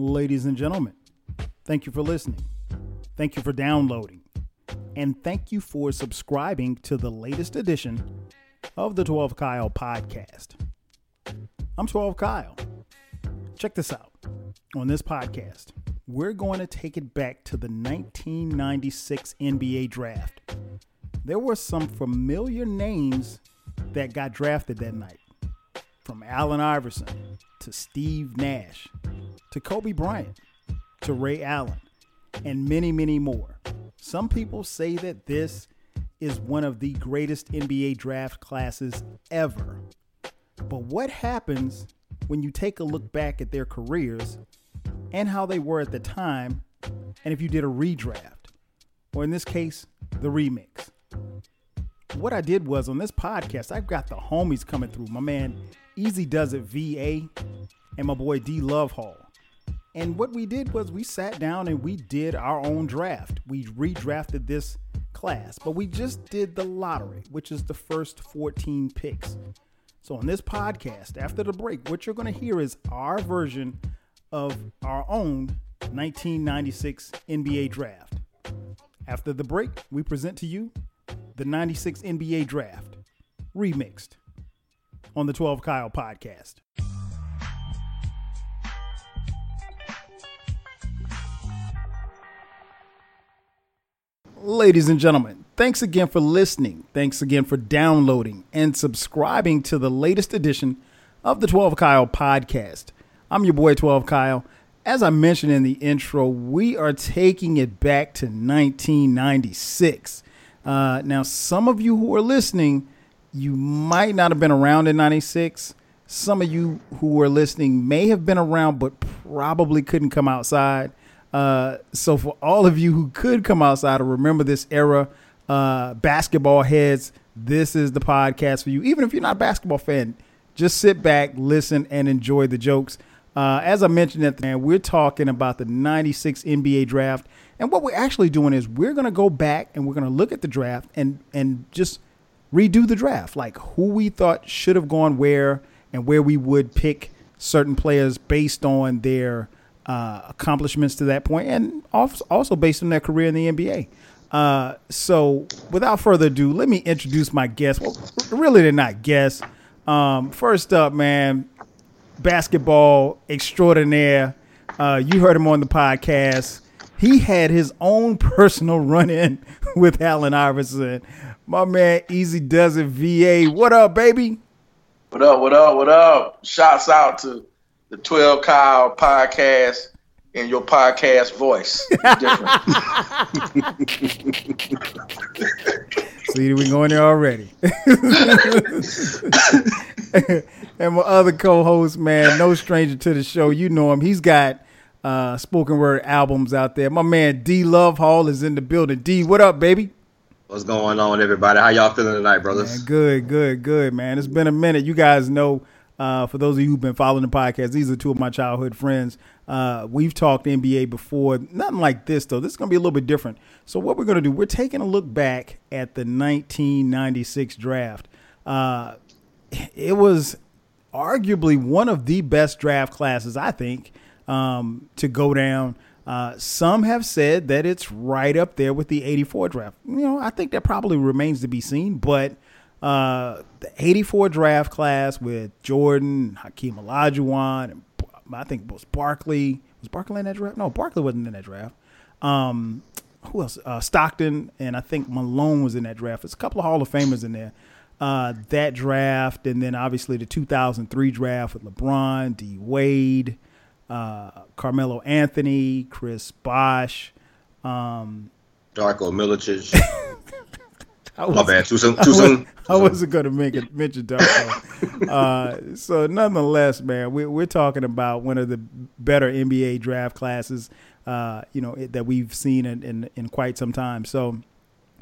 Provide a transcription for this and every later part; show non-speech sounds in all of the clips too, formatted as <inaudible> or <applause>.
Ladies and gentlemen, thank you for listening. Thank you for downloading. And thank you for subscribing to the latest edition of the 12 Kyle podcast. I'm 12 Kyle. Check this out. On this podcast, we're going to take it back to the 1996 NBA draft. There were some familiar names that got drafted that night from Allen Iverson to Steve Nash to Kobe Bryant to Ray Allen and many, many more. Some people say that this is one of the greatest NBA draft classes ever. But what happens when you take a look back at their careers and how they were at the time, and if you did a redraft, or in this case, the remix? What I did was on this podcast, I've got the homies coming through. My man Easy Does It VA and my boy D Love Hall. And what we did was we sat down and we did our own draft. We redrafted this class, but we just did the lottery, which is the first 14 picks. So on this podcast, after the break, what you're going to hear is our version of our own 1996 NBA draft. After the break, we present to you the 96 NBA draft remixed on the 12 Kyle podcast. Ladies and gentlemen, thanks again for listening. Thanks again for downloading and subscribing to the latest edition of the 12 Kyle podcast. I'm your boy 12 Kyle. As I mentioned in the intro, we are taking it back to 1996. Uh, now, some of you who are listening, you might not have been around in 96. Some of you who are listening may have been around, but probably couldn't come outside. Uh, so for all of you who could come outside or remember this era, uh, basketball heads, this is the podcast for you. Even if you're not a basketball fan, just sit back, listen, and enjoy the jokes. Uh, as I mentioned at the end, we're talking about the 96 NBA draft. And what we're actually doing is we're going to go back and we're going to look at the draft and, and just redo the draft, like who we thought should have gone where and where we would pick certain players based on their uh, accomplishments to that point, and also based on their career in the NBA. Uh, so, without further ado, let me introduce my guests. Well, really, they're not guests. Um, first up, man, basketball extraordinaire. Uh, you heard him on the podcast. He had his own <laughs> personal run in <laughs> with Allen Iverson. My man, Easy Does It VA. What up, baby? What up, what up, what up? Shouts out to the 12 Kyle podcast in your podcast voice. <laughs> See, we going there already. <laughs> and my other co-host, man, no stranger to the show. You know him. He's got uh, spoken word albums out there. My man D Love Hall is in the building. D, what up, baby? What's going on, everybody? How y'all feeling tonight, brothers? Man, good, good, good, man. It's been a minute. You guys know uh, for those of you who've been following the podcast, these are two of my childhood friends. Uh, we've talked NBA before. Nothing like this, though. This is going to be a little bit different. So, what we're going to do, we're taking a look back at the 1996 draft. Uh, it was arguably one of the best draft classes, I think, um, to go down. Uh, some have said that it's right up there with the 84 draft. You know, I think that probably remains to be seen, but uh, the 84 draft class with Jordan, Hakeem Olajuwon, and I think it was Barkley. Was Barkley in that draft? No, Barkley wasn't in that draft. Um, who else? Uh, Stockton, and I think Malone was in that draft. There's a couple of Hall of Famers in there. Uh, that draft, and then obviously the 2003 draft with LeBron, D Wade, uh, Carmelo Anthony, Chris Bosh, um, Darko Milicic. <laughs> My bad. Too soon. <laughs> Too soon. I wasn't going to make it mention Darko. <laughs> uh, so nonetheless, man, we, we're talking about one of the better NBA draft classes, uh, you know, it, that we've seen in, in, in, quite some time. So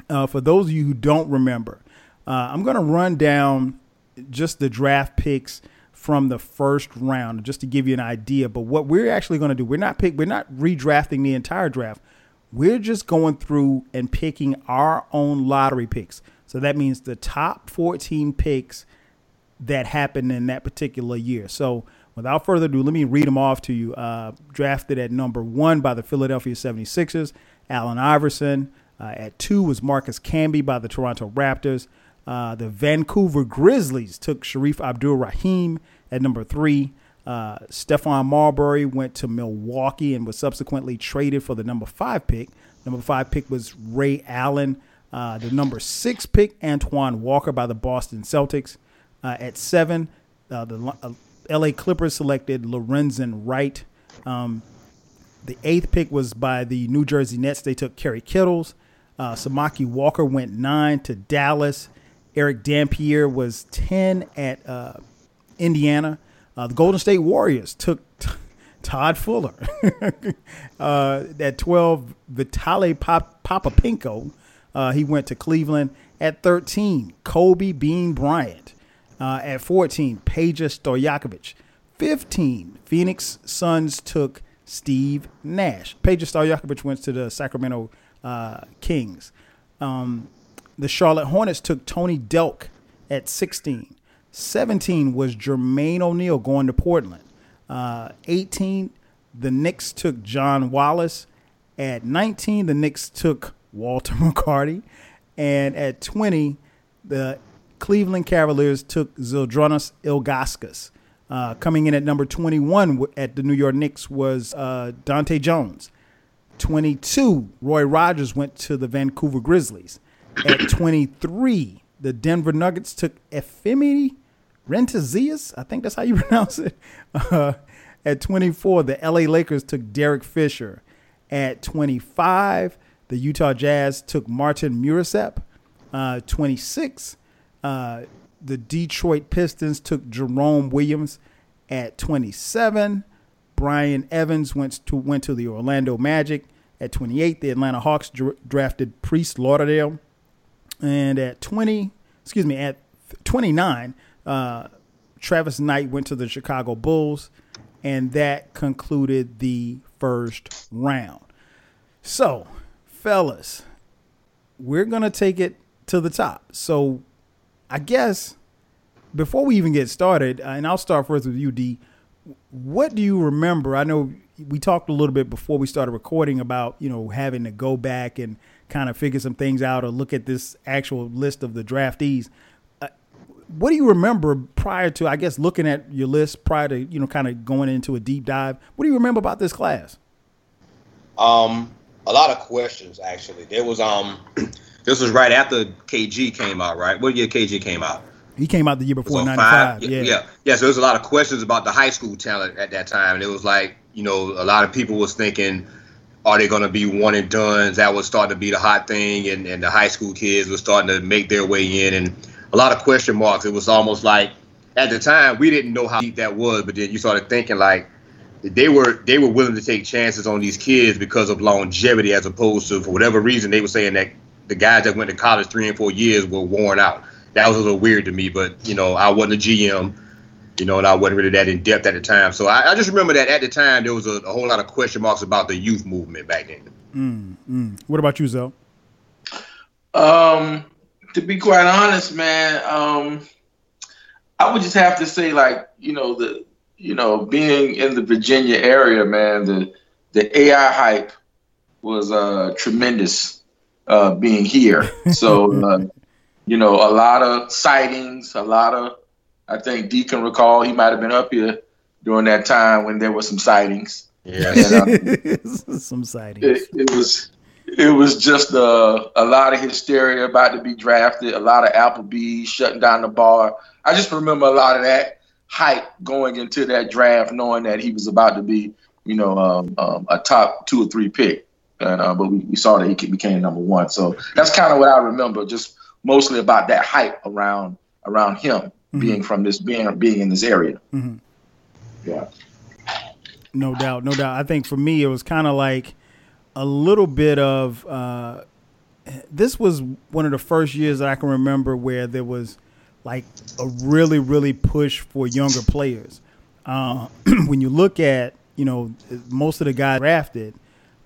uh, for those of you who don't remember, uh, I'm going to run down just the draft picks from the first round, just to give you an idea. But what we're actually going to do, we're not pick, we're not redrafting the entire draft. We're just going through and picking our own lottery picks. So that means the top 14 picks that happened in that particular year. So without further ado, let me read them off to you. Uh, drafted at number one by the Philadelphia 76ers, Allen Iverson. Uh, at two was Marcus Camby by the Toronto Raptors. Uh, the Vancouver Grizzlies took Shareef Abdul Rahim at number three. Uh, Stephon Marbury went to Milwaukee and was subsequently traded for the number five pick. Number five pick was Ray Allen. Uh, the number six pick, Antoine Walker by the Boston Celtics. Uh, at seven, uh, the uh, LA Clippers selected Lorenzen Wright. Um, the eighth pick was by the New Jersey Nets. They took Kerry Kittles. Uh, Samaki Walker went nine to Dallas. Erick Dampier was 10 at uh, Indiana. Uh, the Golden State Warriors took t- <laughs> Todd Fuller. <laughs> uh, at 12, Vitaly Pop- Potapenko. Uh, he went to Cleveland. At 13, Kobe Bean Bryant. Uh, at 14, Peja Stojakovic. 15, Phoenix Suns took Steve Nash. Peja Stojakovic went to the Sacramento uh, Kings. Um, the Charlotte Hornets took Tony Delk at 16. 17 was Jermaine O'Neal going to Portland. Uh, 18, the Knicks took John Wallace. At 19, the Knicks took Walter <laughs> McCarty. And at 20, the Cleveland Cavaliers took Zydrunas Ilgauskas. Uh, coming in at number 21 at the New York Knicks was uh, Dontaé Jones. 22, Roy Rogers went to the Vancouver Grizzlies. At 23, the Denver Nuggets took Efimini Rentazias. I think that's how you <laughs> pronounce it. Uh, at 24, the LA Lakers took Derek Fisher. At 25, the Utah Jazz took Martin Müürsepp. Uh, 26, uh, the Detroit Pistons took Jerome Williams. At 27, Brian Evans went to went to the Orlando Magic. At 28, the Atlanta Hawks dr- drafted Priest Lauderdale. And at 20, excuse me, at 29, uh, Travis Knight went to the Chicago Bulls, and that concluded the first round. So, fellas, we're going to take it to the top. So, I guess before we even get started, uh, and I'll start first with you, D. What do you remember? I know we talked a little bit before we started recording about you know having to go back and kind of figure some things out or look at this actual list of the draftees what do you remember prior to, I guess, looking at your list prior to, you know, kind of going into a deep dive? What do you remember about this class? Um, a lot of questions actually. There was um, <clears throat> this was right after KG came out, right? What year KG came out? He came out the year before '95. Yeah, yeah, yeah. So there was a lot of questions about the high school talent at that time, and it was like, you know, a lot of people was thinking, are they going to be one and duns? That was starting to be the hot thing, and, and the high school kids were starting to make their way in, and a lot of question marks. It was almost like at the time we didn't know how deep that was, but then you started thinking like they were they were willing to take chances on these kids because of longevity as opposed to for whatever reason they were saying that the guys that went to college three and four years were worn out. That was a little weird to me, but you know I wasn't a GM, you know, and I wasn't really that in depth at the time. So I, I just remember that at the time there was a, a, whole lot of question marks about the youth movement back then. Mm, mm. What about you, Zell? Um, to be quite honest, man, um, I would just have to say, like, you know, the you know, being in the Virginia area, man, the the AI hype was uh, tremendous uh, being here. <laughs> So, uh, you know, a lot of sightings, a lot of, I think Deacon recall he might have been up here during that time when there were some sightings. Yeah, and, uh, <laughs> some sightings. It, it was it was just a, a lot of hysteria about to be drafted, a lot of Applebee's shutting down the bar. I just remember a lot of that hype going into that draft, knowing that he was about to be, you know, um, um, a top two or three pick. And uh, but we, we saw that he became number one. So that's kind of what I remember, just mostly about that hype around around him mm-hmm. being from this being being in this area. Mm-hmm. Yeah. No doubt, no doubt. I think for me, it was kind of like a little bit of uh, this was one of the first years that I can remember where there was like a really really push for younger players. Uh, <clears throat> when you look at you know most of the guys drafted,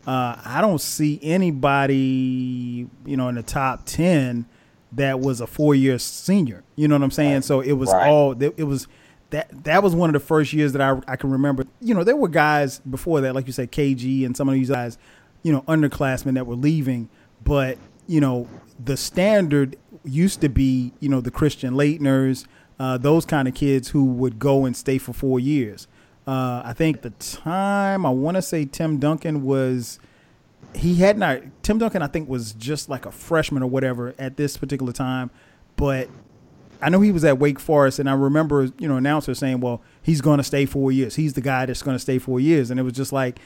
uh, I don't see anybody you know in the top ten that was a four year senior. You know what I'm saying? Right. So it was right. all it was that that was one of the first years that I I can remember. You know, there were guys before that, like you said, KG and some of these guys, you know, underclassmen that were leaving, but you know, the standard used to be, you know, the Christian Laettners, uh, those kind of kids who would go and stay for four years. Uh, I think the time I want to say Tim Duncan was he had not Tim Duncan I think was just like a freshman or whatever at this particular time, but I know he was at Wake Forest, and I remember you know announcers saying, "Well, he's going to stay four years. He's the guy that's going to stay four years," and it was just like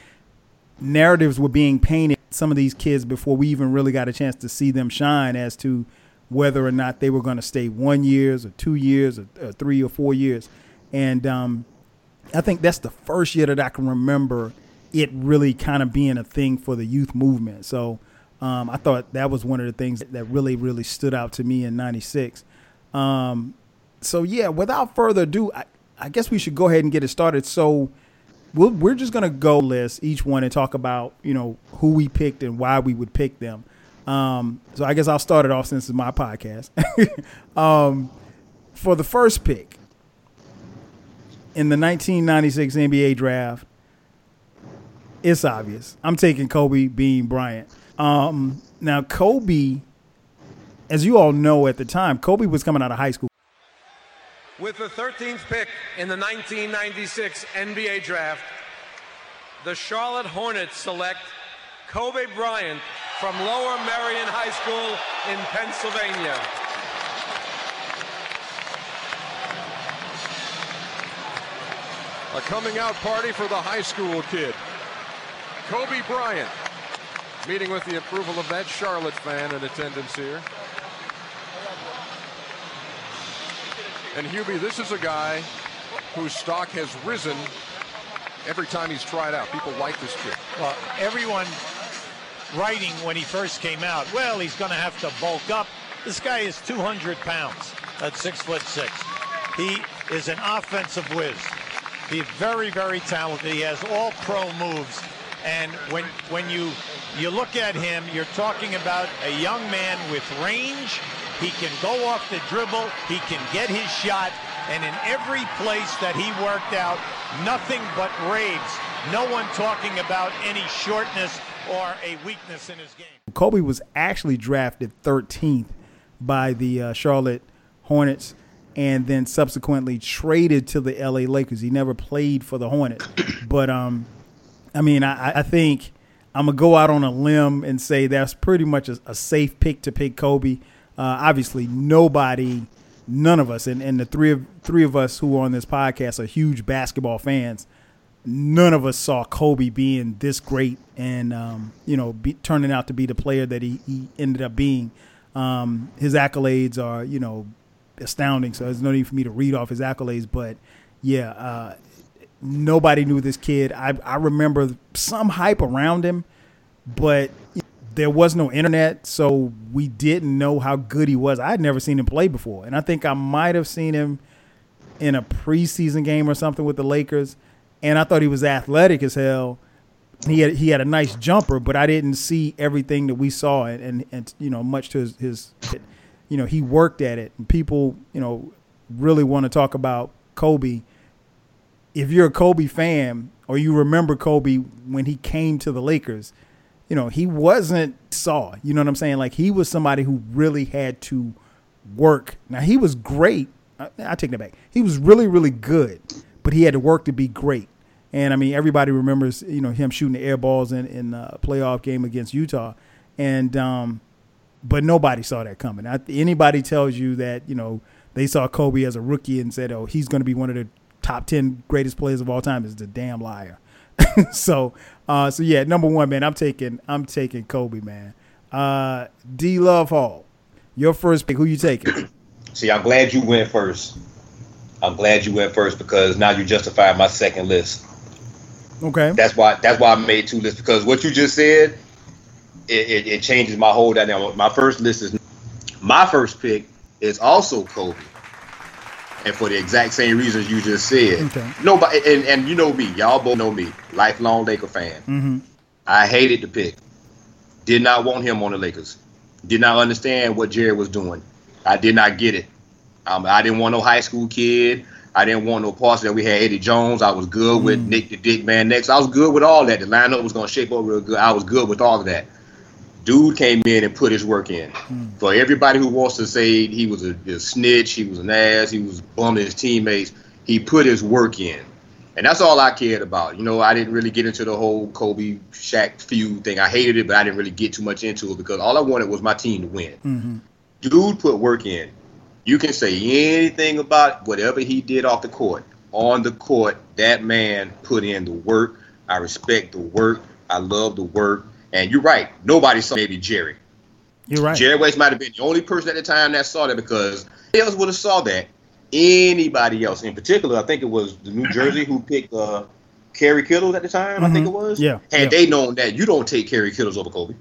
narratives were being painted some of these kids before we even really got a chance to see them shine as to whether or not they were going to stay one years or two years or, or three or four years, and um, I think that's the first year that I can remember it really kind of being a thing for the youth movement. So um, I thought that was one of the things that really, really stood out to me in '96. Um, so yeah, without further ado, I, I, guess we should go ahead and get it started. So we we are just gonna go list each one and talk about you know who we picked and why we would pick them. Um, so I guess I'll start it off since it's my podcast. <laughs> um, for the first pick in the 1996 NBA draft, it's obvious. I'm taking Kobe Bean Bryant. Um, now, Kobe, as you all know at the time, Kobe was coming out of high school. With the 13th pick in the 1996 NBA draft, the Charlotte Hornets select Kobe Bryant from Lower Merion High School in Pennsylvania. A coming out party for the high school kid. Kobe Bryant meeting with the approval of that Charlotte fan in attendance here. And Hubie, this is a guy whose stock has risen every time he's tried out. People like this kid. Well, everyone writing when he first came out, well, he's going to have to bulk up. This guy is 200 pounds at six foot six. He is an offensive whiz. He's very, very talented. He has all pro moves. And when when you you look at him, you're talking about a young man with range. He can go off the dribble. He can get his shot. And in every place that he worked out, nothing but raves. No one talking about any shortness or a weakness in his game. Kobe was actually drafted 13th by the uh, Charlotte Hornets and then subsequently traded to the LA Lakers. He never played for the Hornets, <coughs> but um, I mean, I, I think I'm gonna go out on a limb and say that's pretty much a, a safe pick to pick Kobe. Uh, obviously, nobody, none of us, and, and the three of three of us who are on this podcast are huge basketball fans. None of us saw Kobe being this great and um, you know be, turning out to be the player that he, he ended up being. Um, his accolades are you know astounding. So there's no need for me to read off his accolades, but yeah, uh, nobody knew this kid. I, I remember some hype around him, but there was no internet, so we didn't know how good he was. I had never seen him play before, and I think I might have seen him in a preseason game or something with the Lakers, and I thought he was athletic as hell. He had he had a nice jumper, but I didn't see everything that we saw, and and, and you know much to his, his you know he worked at it, and people you know really want to talk about Kobe if you're a Kobe fan or you remember Kobe when he came to the Lakers, you know, he wasn't saw. You know what I'm saying? Like he was somebody who really had to work. Now he was great. I, I take that back. He was really, really good, but he had to work to be great. And I mean, everybody remembers, you know, him shooting the air balls in in a playoff game against Utah, and um, but nobody saw that coming. I, anybody tells you that, you know, they saw Kobe as a rookie and said, "Oh, he's going to be one of the top ten greatest players of all time is the damn liar. <laughs> so, uh, so yeah, number one, man, I'm taking I'm taking Kobe, man. Uh, D Love Hall, your first pick. Who you taking? <clears throat> See, I'm glad you went first. I'm glad you went first because now you justify my second list. Okay. That's why that's why I made two lists because what you just said, it, it, it changes my whole dynamic. My first list is my first pick is also Kobe and for the exact same reasons you just said. Okay. Nobody, and, and you know me, y'all both know me, lifelong Laker fan. Mm-hmm. I hated the pick. Did not want him on the Lakers. Did not understand what Jerry was doing. I did not get it. Um, I didn't want no high school kid. I didn't want no parts that. We had Eddie Jones. I was good with Mm. Nick the Quick Van Exel. I was good with all that. The lineup was gonna shape up real good. I was good with all of that. Dude came in and put his work in. For everybody who wants to say he was a, a snitch, he was an ass, he was bumming his teammates, he put his work in. And that's all I cared about. You know, I didn't really get into the whole Kobe Shaq feud thing. I hated it, but I didn't really get too much into it because all I wanted was my team to win. hmm Dude put work in. You can say anything about whatever he did off the court. On the court, that man put in the work. I respect the work. I love the work. And you're right. Nobody saw maybe Jerry. You're right. Jerry West might have been the only person at the time that saw that because else would have saw that. Anybody else, in particular, I think it was the New <clears throat> Jersey who picked uh, Kerry Kittles at the time. I think it was. Yeah, Had yeah. they known that, you don't take Kerry Kittles over Kobe.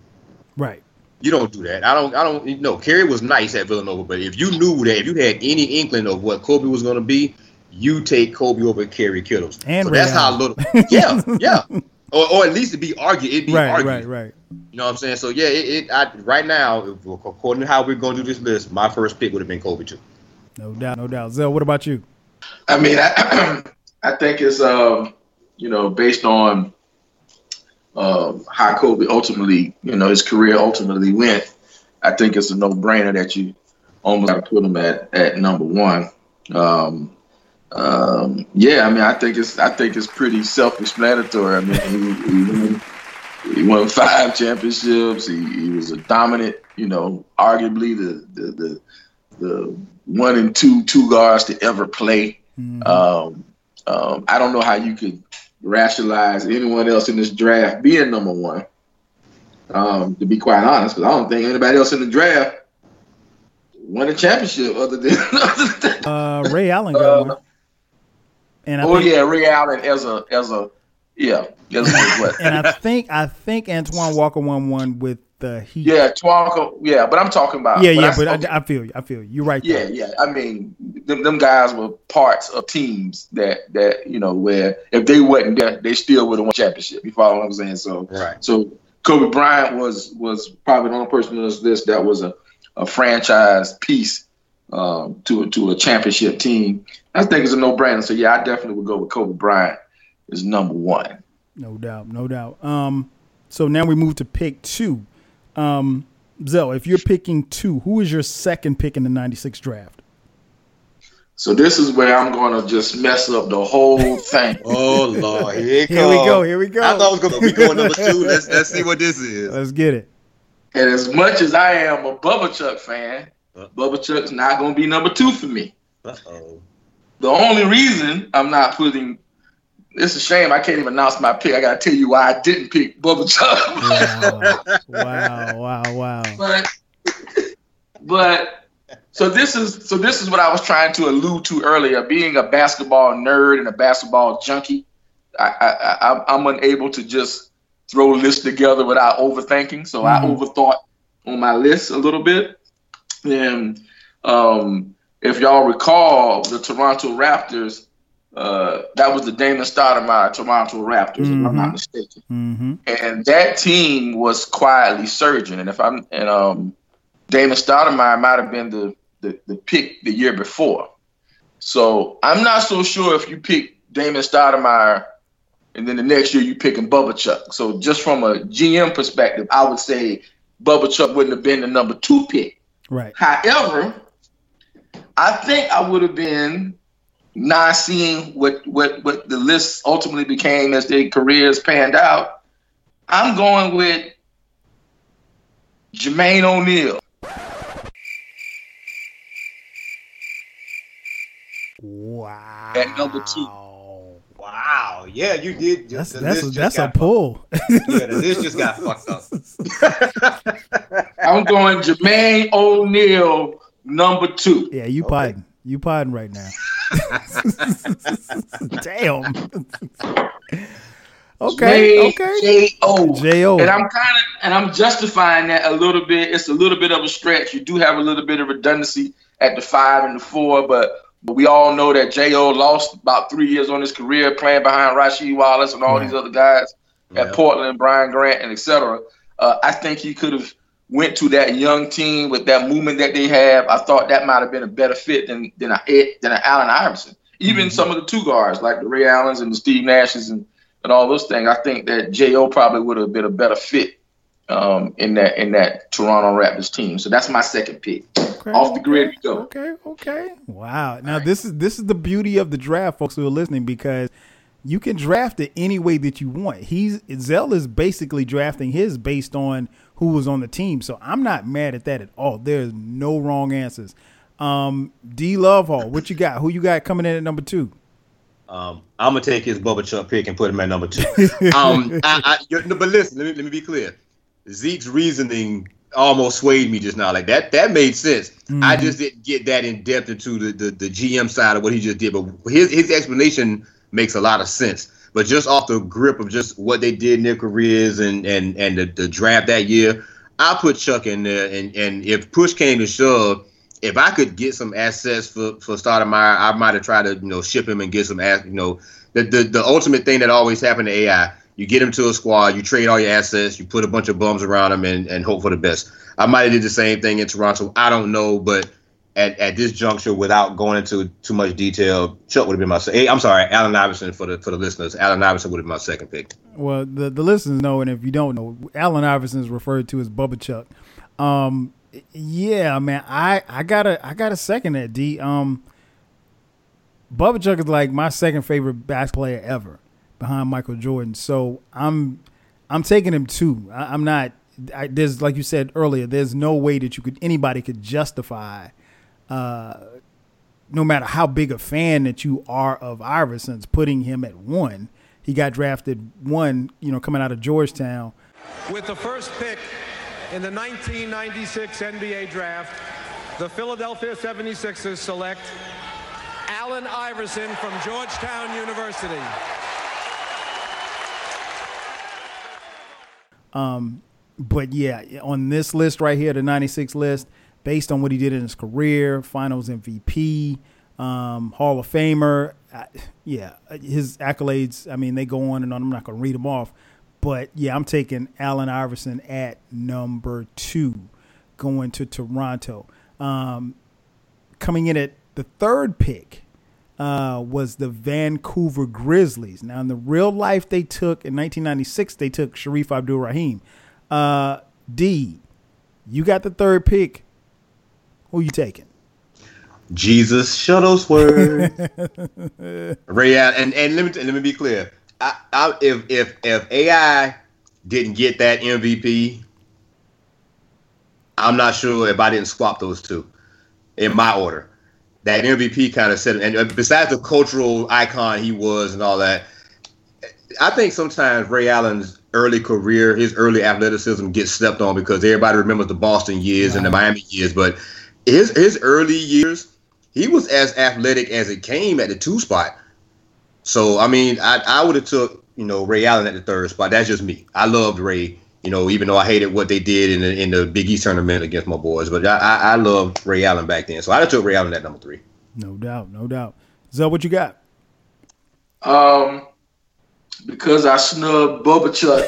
Right. You don't do that. I don't. I don't. No, Kerry was nice at Villanova, but if you knew that, if you had any inkling of what Kobe was going to be, you take Kobe over Kerry Kittles. And so Ray that's how little. <laughs> Yeah, yeah. Or, or at least to be argued. It'd be Right. argued. Right. Right. You know what I'm saying? So yeah, it. it I, right now, if- according to how we're going to do this list, my first pick would have been Kobe too. No doubt. No doubt. Zell, what about you? I mean, I, <clears throat> I think it's um, you know based on um, how Kobe ultimately, you know, his career ultimately went. I think it's a no-brainer that you almost got to put him at at number one. Um, um, yeah, I mean, I think it's I think it's pretty self-explanatory. I mean, he, he, won, he won five championships. He, he was a dominant, you know, arguably the the the, the one and two two guards to ever play. Mhm. Um, um, I don't know how you could rationalize anyone else in this draft being number one. Um, to be quite honest, because I don't think anybody else in the draft won a championship other than. <laughs> Other than Uh, Ray Allen got Uh, one. And I oh think, yeah, Ray Allen as a as a yeah as a what? and I think I think Antoine Walker won one with the Heat. yeah, Twanko. Yeah, but I'm talking about. yeah, yeah. I- But okay. I, I feel you. I feel you. You're right. Yeah, there. yeah. I mean, them, them guys were parts of teams that that you know where if they wasn't there, they still would have won championship. You follow what I'm saying? So, Right. so Kobe Bryant was was probably the only person on this list that was a, a franchise piece um, to to a championship team. I think it's a no brainer. So yeah, I definitely would go with Kobe Bryant as number one. No doubt. No doubt. Um. So now we move to pick two. Um. Zell, if you're picking two, who is your second pick in the '96 draft? So this is where I'm going to just mess up the whole <laughs> thing. Oh Lord, here, it Here we go. Here we go. I thought it was going to be going number two. Let's let's see what this is. Let's get it. And as much as I am a Bubba Chuck fan, Uh. Bubba Chuck's not going to be number two for me. Uh oh. The only reason I'm not putting it's a shame I can't even announce my pick. I got to tell you why I didn't pick Bubba Chuck. Wow. wow. Wow. Wow. <laughs> but but so this is so this is what I was trying to allude to earlier. Being a basketball nerd and a basketball junkie, I, I, I I'm unable to just throw lists together without overthinking. So I Mhm. overthought on my list a little bit. And um, if y'all recall, the Toronto Raptors, uh, that was the Damon Stoudemire Toronto Raptors, if I'm not mistaken Mm-hmm. and that team was quietly surging. And if I'm and um, Damon Stoudemire might have been the, the the pick the year before. So I'm not so sure if you pick Damon Stoudemire and then the next year you pick picking Bubba Chuck. So just from a GM perspective, I would say Bubba Chuck wouldn't have been the number two pick. Right. However, I think I would have been not seeing what what what the list ultimately became as their careers panned out. I'm going with Jermaine O'Neal. Wow. At number two. Wow. Yeah, you did. That's that's a, just that's a pull. <laughs> Yeah, the list just got fucked up. I'm going Jermaine O'Neal number two. yeah, you Okay. podding. You podding right now. <laughs> Damn. <laughs> okay. Okay. J-O. J.O. And I'm kind of and I'm justifying that a little bit. It's a little bit of a stretch. You do have a little bit of redundancy at the five and the four, but but we all know that Jo lost about three years on his career playing behind Rasheed Wallace and all these other guys at Yeah. Portland, Brian Grant, and etc. Uh, I think he could have went to that young team with that movement that they have. I thought that might have been a better fit than than a than an Allen Iverson. Even mm-hmm. some of the two guards, like the Ray Allens and the Steve Nashes and, and all those things, I think that Jo probably would have been a better fit um, in that in that Toronto Raptors team. So that's my second pick. Okay, Off the grid we go. Okay, okay. Wow. Now right. this is this is the beauty of the draft, folks who are listening, because you can draft it any way that you want. He's Zell is basically drafting his based on who was on the team. So I'm not mad at that at all. There's no wrong answers. Um, D Love Hall, what you got? Who you got coming in at number two? Um, I'm gonna take his Bubba Chuck pick and put him at number two. <laughs> um, I, I, but listen, let me let me be clear. Zeke's reasoning almost swayed me just now. Like that, that made sense. Mm-hmm. I just didn't get that in depth into the, the, the GM side of what he just did. But his his explanation makes a lot of sense. But just off the grip of just what they did in their careers and and and the, the draft that year, I put Chuck in there. And and if push came to shove if I could get some assets for for Stoudemire, I might have tried to you know ship him and get some ass. You know, the the the ultimate thing that always happened to AI. You get him to a squad, you trade all your assets, you put a bunch of bums around him, and, and hope for the best. I might have did the same thing in Toronto. I don't know, but at, at this juncture, without going into too much detail, Chuck would have been my. Hey, I'm sorry, Allen Iverson for the for the listeners. Allen Iverson would have been my second pick. Well, the the listeners know, and if you don't know, Allen Iverson is referred to as Bubba Chuck. Um, yeah, man, I I gotta I gotta second that. D. Um, Bubba Chuck is like my second favorite basketball player ever, behind Michael Jordan. So I'm I'm taking him too. I, am not. I, there's like you said earlier. There's no way that you could anybody could justify, uh, no matter how big a fan that you are of Iverson's, putting him at one. He got drafted one, you know, coming out of Georgetown. With the first pick in the 1996 NBA Draft, the Philadelphia 76ers select Allen Iverson from Georgetown University. Um, but yeah, on this list right here, the 96 list, based on what he did in his career, finals MVP, um, Hall of Famer, uh, yeah, his accolades, I mean, they go on and on. I'm not going to read them off. But yeah, I'm taking Allen Iverson at number two, going to Toronto. Um, coming in at the third pick uh, was the Vancouver Grizzlies. Now, in the real life, they took in 1996, they took Shareef Abdul Rahim. Uh, D, you got the third pick. Who you taking? Jesus Shuttlesworth. <laughs> Ray and and let me let me be clear. I, I, if if if AI didn't get that MVP, I'm not sure if I didn't swap those two in my order. That MVP kind of said, and uh, besides the cultural icon he was and all that, I think sometimes Ray Allen's early career, his early athleticism gets stepped on because everybody remembers the Boston years and the Miami years, but his his early years, he was as athletic as it came at the two spot. So I mean, I I would have took you know Ray Allen at the third spot. That's just me. I loved Ray. You know, even though I hated what they did in the in the Big East tournament against my boys, but I I, I loved Ray Allen back then. So I took Ray Allen at number three. No doubt, no doubt. Zell, what you got? Um, because I snubbed Bubba Chuck.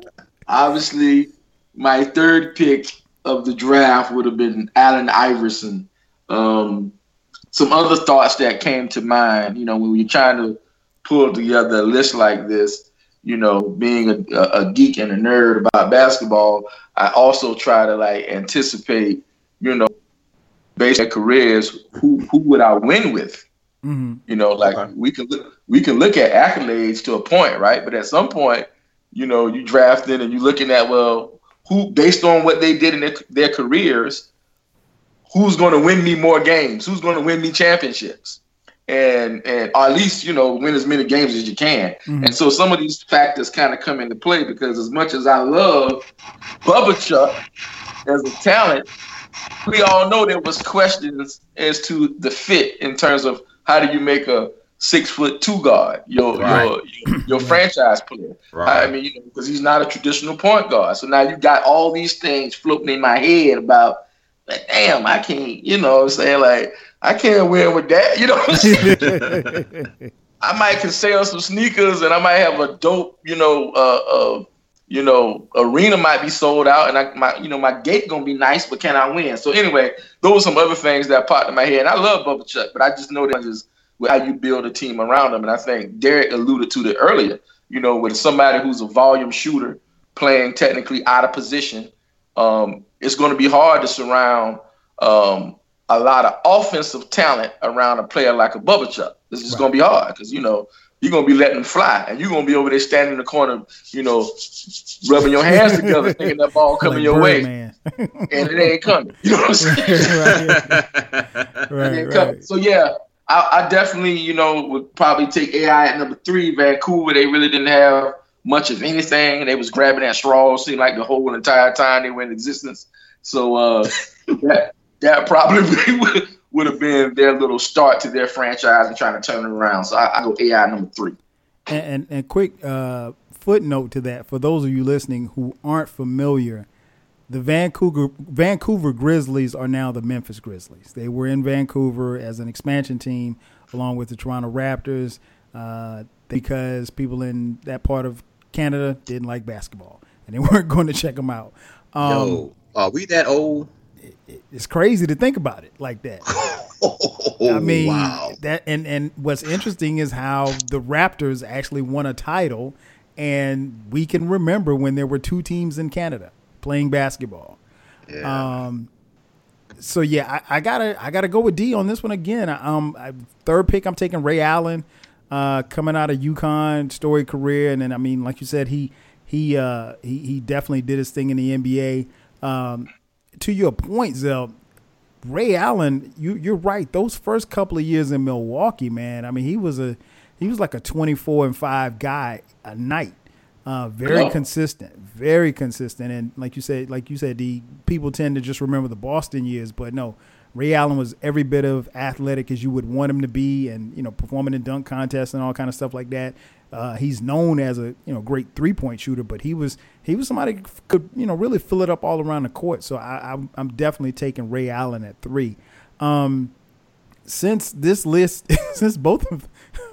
<laughs> Obviously, my third pick of the draft would have been Allen Iverson. Um, some other thoughts that came to mind, you know, when you're trying to pull together a list like this, you know, being a, a geek and a nerd about basketball, I also try to like anticipate, you know, based on careers, who who would I win with? Mm-hmm. You know, like okay. we can look we can look at accolades to a point, right? But at some point, you know, you drafting and you're looking at well, who based on what they did in their, their careers, who's going to win me more games? Who's going to win me championships? And and or at least you know win as many games as you can. Mm-hmm. And so some of these factors kind of come into play because as much as I love Bubba Chuck as a talent, we all know there was questions as to the fit in terms of how do you make a six foot two guard, your right. your, your, your franchise player. Right. I mean, you know, because he's not a traditional point guard. So now you've got all these things floating in my head about like, damn, I can't, you know what I'm saying? Like, I can't win with that, you know what I'm saying? <laughs> I might can sell some sneakers and I might have a dope, you know, uh, uh, you know, arena might be sold out, and I, my, you know, my gate gonna be nice, but can I win? So anyway, those are some other things that popped in my head. And I love Bubba Chuck, but I just know that just how you build a team around them. And I think Derek alluded to it earlier. You know, with somebody who's a volume shooter playing technically out of position, um, it's going to be hard to surround um, a lot of offensive talent around a player like a Bubba Chuck. This is right. going to be hard because you know you're gonna be letting them fly, and you're gonna be over there standing in the corner, you know, rubbing your hands together, <laughs> thinking that ball coming like your way, man. <laughs> and it ain't coming. You know what I'm <laughs> saying? right, right, right. So yeah, I, I, definitely, you know, would probably take AI at number three. Vancouver, they really didn't have much of anything. They was grabbing at straws, seemed like the whole entire time they were in existence. So uh, <laughs> that that probably would <laughs> would have been their little start to their franchise and trying to turn it around. So I, I go AI number three. And and, and quick uh, footnote to that for those of you listening who aren't familiar, the Vancouver Vancouver Grizzlies are now the Memphis Grizzlies. They were in Vancouver as an expansion team along with the Toronto Raptors uh, because people in that part of Canada didn't like basketball and they <laughs> weren't going to check them out. Um, Yo, are we that old? it's crazy to think about it like that. <laughs> I mean, wow. that and and what's interesting is how the Raptors actually won a title, and we can remember when there were two teams in Canada playing basketball. Yeah. Um. So yeah, I, I, gotta I gotta go with D on this one again. Um, I, third pick, I'm taking Ray Allen, uh, coming out of UConn, story career, and then I mean, like you said, he he uh he he definitely did his thing in the NBA. Um, to your point, Zell, Ray Allen, you you're right. Those first couple of years in Milwaukee, man. I mean, he was a he was like a 24 and five guy a night. Uh, very yeah. consistent, very consistent, and like you said, like you said, the people tend to just remember the Boston years, but no, Ray Allen was every bit of athletic as you would want him to be, and you know, performing in dunk contests and all kind of stuff like that. Uh, he's known as a you know great three point shooter, but he was he was somebody could you know really fill it up all around the court. So I, I'm, I'm definitely taking Ray Allen at three. Um, since this list, <laughs> since both of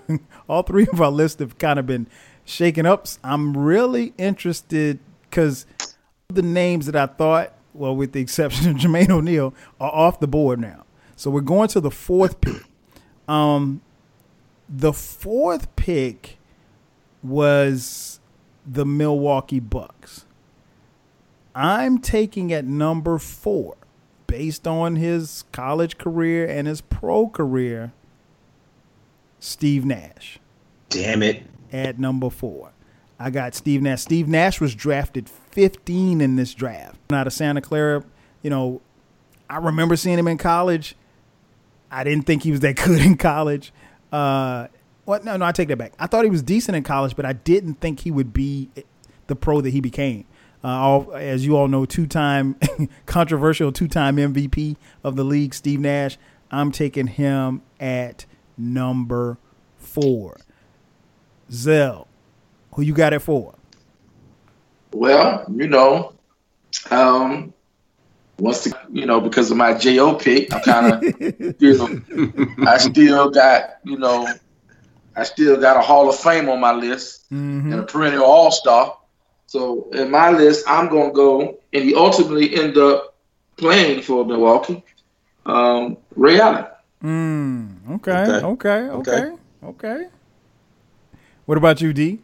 <laughs> all three of our lists have kind of been shaken up, I'm really interested because the names that I thought, well, with the exception of <laughs> Jermaine O'Neal, are off the board now. So we're going to the fourth pick. Um, the fourth pick was the Milwaukee Bucks. I'm taking at number four, based on his college career and his pro career, Steve Nash. Damn it. At number four. I got Steve Nash. Steve Nash was drafted 15 in this draft. Out of Santa Clara, you know, I remember seeing him in college. I didn't think he was that <laughs> good in college. Uh, well, no, no, I take that back. I thought he was decent in college, but I didn't think he would be the pro that he became. Uh, all, as you all know, two-time <laughs> controversial, two-time MVP of the league, Steve Nash. I'm taking him at number four. Zell, who you got it for? Well, you know, um, once the, you know, because of my Jo pick, I kind of, you know, I still got, you know, I still got a Hall of Fame on my list mm-hmm. and a perennial All Star. So in my list, I'm gonna go, and he ultimately end up playing for Milwaukee. Um, Ray Allen. Mm, okay, okay, okay, okay, okay. What about you, D?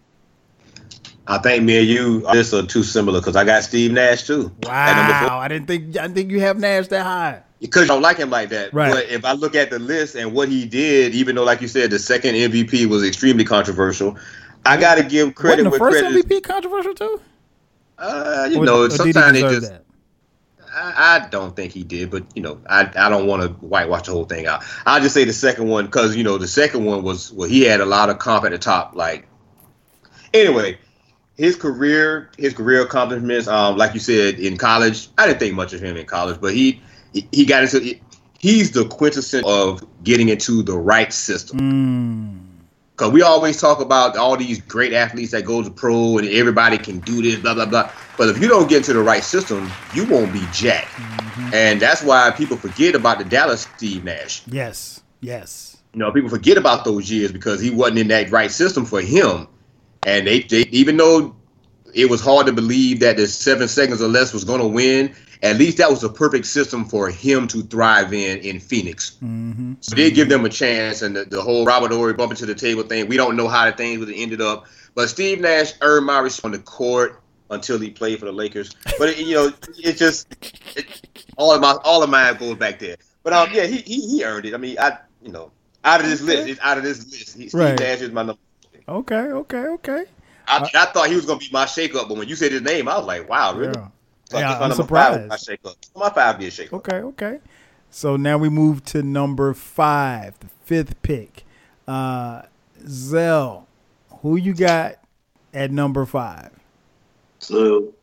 I think me and you are just are too similar because I got Steve Nash too. Wow, I didn't think I didn't think you have Nash that high because you don't like him like that. Right. But if I look at the list and what he did, even though, like you said, the second MVP was extremely controversial, I got to give credit. Wasn't the first credit. MVP controversial too? Uh, you or, know, sometimes it just. I, I, don't think he did, but you know, I, I don't want to whitewash the whole thing out. I'll just say the second one because you know the second one was well he had a lot of comp at the top. Like anyway, his career, his career accomplishments, um, like you said in college, I didn't think much of him in college, but he he got into he's the quintessence of getting into the right system. Because mm. we always talk about all these great athletes that go to pro and everybody can do this, blah, blah, blah. But if you don't get into the right system, you won't be jack. Mm-hmm. And that's why people forget about the Dallas Steve Nash. Yes, yes. You know, people forget about those years because he wasn't in that right system for him. And they, they even though it was hard to believe that the seven seconds or less was going to win. At least that was a perfect system for him to thrive in in Phoenix. Mm-hmm. So they give them a chance, and the, the whole Robert Horry bumping to the table thing. We don't know how the things would have ended up, but Steve Nash earned my respect on the court until he played for the Lakers. But it, you know, it's just it, all of my all of mine goes back there. But um, yeah, he, he he earned it. I mean, I you know, out of this list, it's out of this list. He, Steve Right. Nash is my number. Okay, okay, okay. I, I thought he was gonna be my shakeup, but when you said his name, I was like, wow, really? Yeah. So I Yeah, guess my I'm number five was surprised. My shakeup. My five be a shakeup. Okay, okay. So now we move to number five, the fifth pick. Uh Zell, who you got at number five? So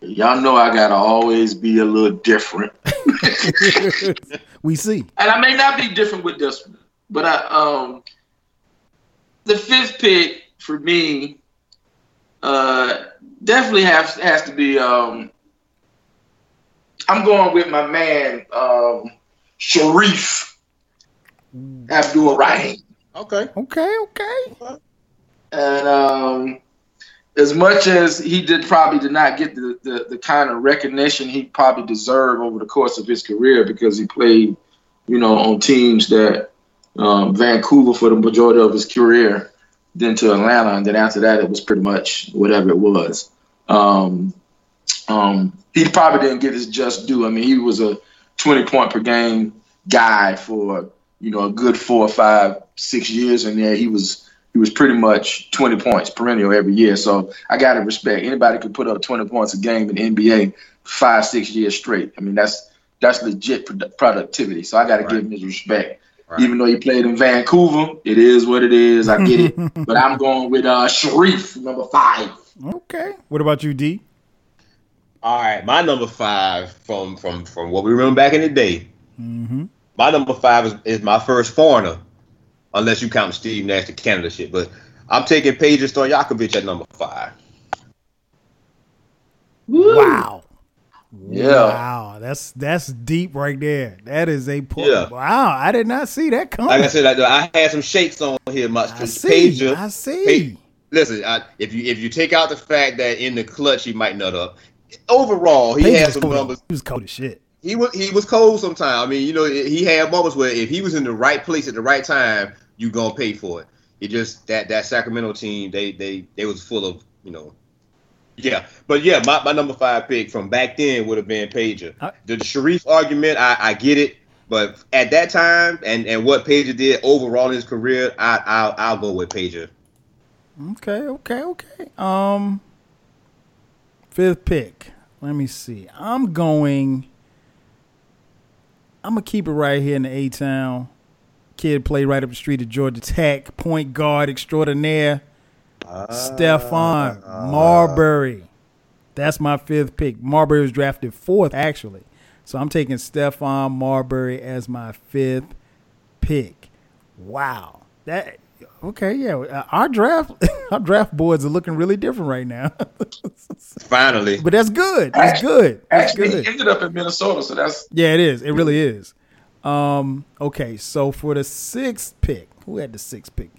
y'all know I gotta always be a little different. <laughs> we see. and I may not be different with this one, but I um the fifth pick for me uh definitely has has to be um I'm going with my man um Shareef Abdul Rahim. Okay. Okay, okay. And um as much as he did probably did not get the, the, the kind of recognition he probably deserved over the course of his career because he played, you know, on teams that um, Vancouver for the majority of his career, then to Atlanta, and then after that it was pretty much whatever it was. Um, um, he probably didn't get his just due. I mean, he was a 20 point per game guy for you know a good four or five, six years, and there he was he was pretty much 20 points perennial every year. So I got to respect anybody could put up 20 points a game in the NBA five, six years straight. I mean, that's that's legit produ- productivity. So I got to Right. give him his respect. Right. Even though he played in Vancouver, it is what it is. I get it. <laughs> but I'm going with uh, Shareef, number five. Okay. What about you, D? All right, my number five from from from what we remember back in the day. Mm-hmm. My number five is, is my first foreigner, unless you count Steve Nash the Canada shit. But I'm taking Peja Stojakovic at number five. Wow. Yeah. Wow. That's that's deep right there. That is a point. Yeah. Wow. I did not see that coming. Like I said, I, I had some shakes on here. My I see. Peja, I see. Pe- listen, I, if you if you take out the fact that in the clutch he might nut up, overall he had some cold. numbers. He was cold as shit. He was he was cold sometimes. I mean, you know, he had moments where if he was in the right place at the right time, you gonna pay for it. It just that that Sacramento team, they they they was full of you know. Yeah, but yeah, my, my number five pick from back then would have been Peja. I- the Shareef argument, I, I get it, but at that time and, and what Peja did overall in his career, I I'll, I'll go with Peja. Okay, okay, okay. Um fifth pick. Let me see. I'm going I'm gonna keep it right here in the A town. Kid played right up the street of Georgia Tech, point guard extraordinaire. Stephon Marbury. That's my fifth pick. Marbury was drafted fourth, actually. So I'm taking Stephon Marbury as my fifth pick. Wow. That okay, yeah. uh, Our draft <laughs> our draft boards are looking really different right now. <laughs> Finally, but that's good. That's good. That's Actually, good. ended up in Minnesota, so that's Yeah, it is. It really is. Um, okay, so for the sixth pick, who had the sixth pick?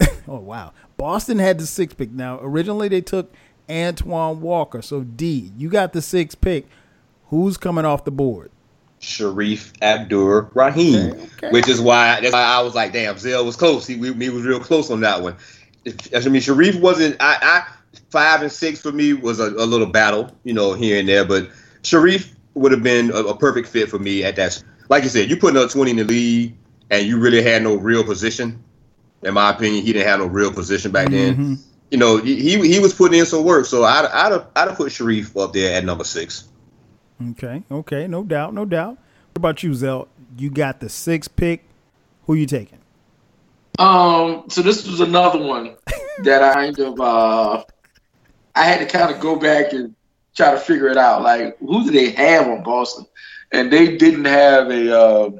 <laughs> oh wow. Boston had the sixth pick. Now, originally they took Antoine Walker. So D, you got the sixth pick. Who's coming off the board? Shareef Abdur Rahim, Okay, okay. which is why that's why I was like, damn, Zell was close. He, we, he was real close on that one. If- I mean, Shareef wasn't. I, I five and six for me was a, a little battle, you know, here and there. But Shareef would have been a, a perfect fit for me at that. Like you said, you putting up twenty in the league, and you really had no real position. In my opinion, he didn't have no real position back then. Mhm. You know, he he he was putting in some work. So I'd I'd have, I'd have put Shareef up there at number six. Okay, okay, no doubt, no doubt. What about you, Zell? You got the sixth pick. Who you taking? Um, so this was another one <laughs> that I kind of uh, I had to kind of go back and try to figure it out. Like, who do they have on Boston? And they didn't have a. Uh,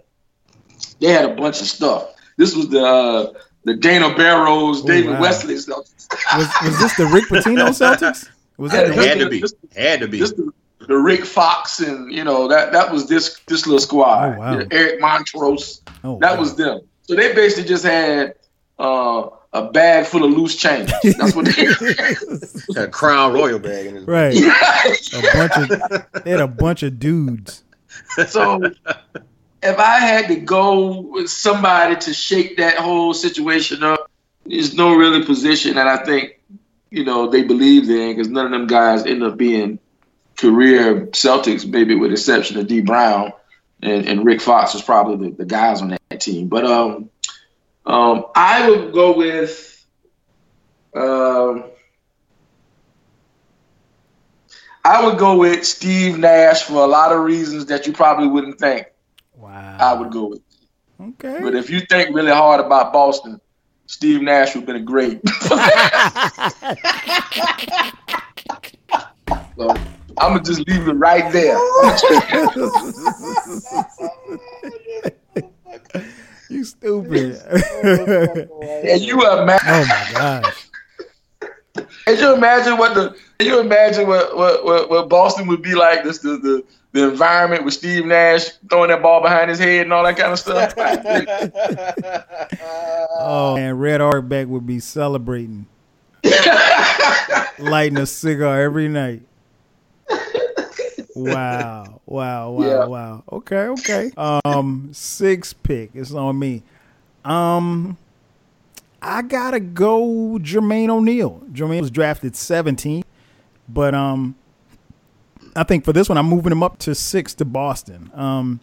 they had a bunch of stuff. This was the uh, the Dana Barros, David wow. Wesley stuff. Was, was this the Rick Pitino <laughs> Celtics? Was that the Yeah, Had to be, Just- had to be. This the, the Rick Fox and you know that that was this this little squad. Oh, wow. Eric Montross. Oh, That wow. was them. So they basically just had uh, a bag full of loose change. That's what they <laughs> had. a Crown Royal bag in his Right. <laughs> a bunch of they had a bunch of dudes. so if I had to go with somebody to shake that whole situation up, there's no really position that I think, you know, they believed in because none of them guys end up being career Celtics, maybe with exception of Dee Brown and, and Rick Fox was probably the, the guys on that team. But um um I would go with um I would go with Steve Nash for a lot of reasons that you probably wouldn't think. I would go with. Okay. But if you think really hard about Boston, Steve Nash would have been a great. <laughs> so I'm gonna just leave it right there. <laughs> you stupid. and you imagine, <laughs> oh my gosh. can you imagine what the can you imagine what what, what, what Boston would be like? This the, the the environment with Steve Nash throwing that ball behind his head and all that kind of stuff. <laughs> Oh man, Red Auerbach would be celebrating. <laughs> Lighting a cigar every night. Wow. Wow. Wow. Yeah. Wow. Okay, okay. Um six pick. It's on me. Um I gotta go Jermaine O'Neal. Jermaine was drafted 17, but um I think for this one I'm moving him up to six to Boston. Um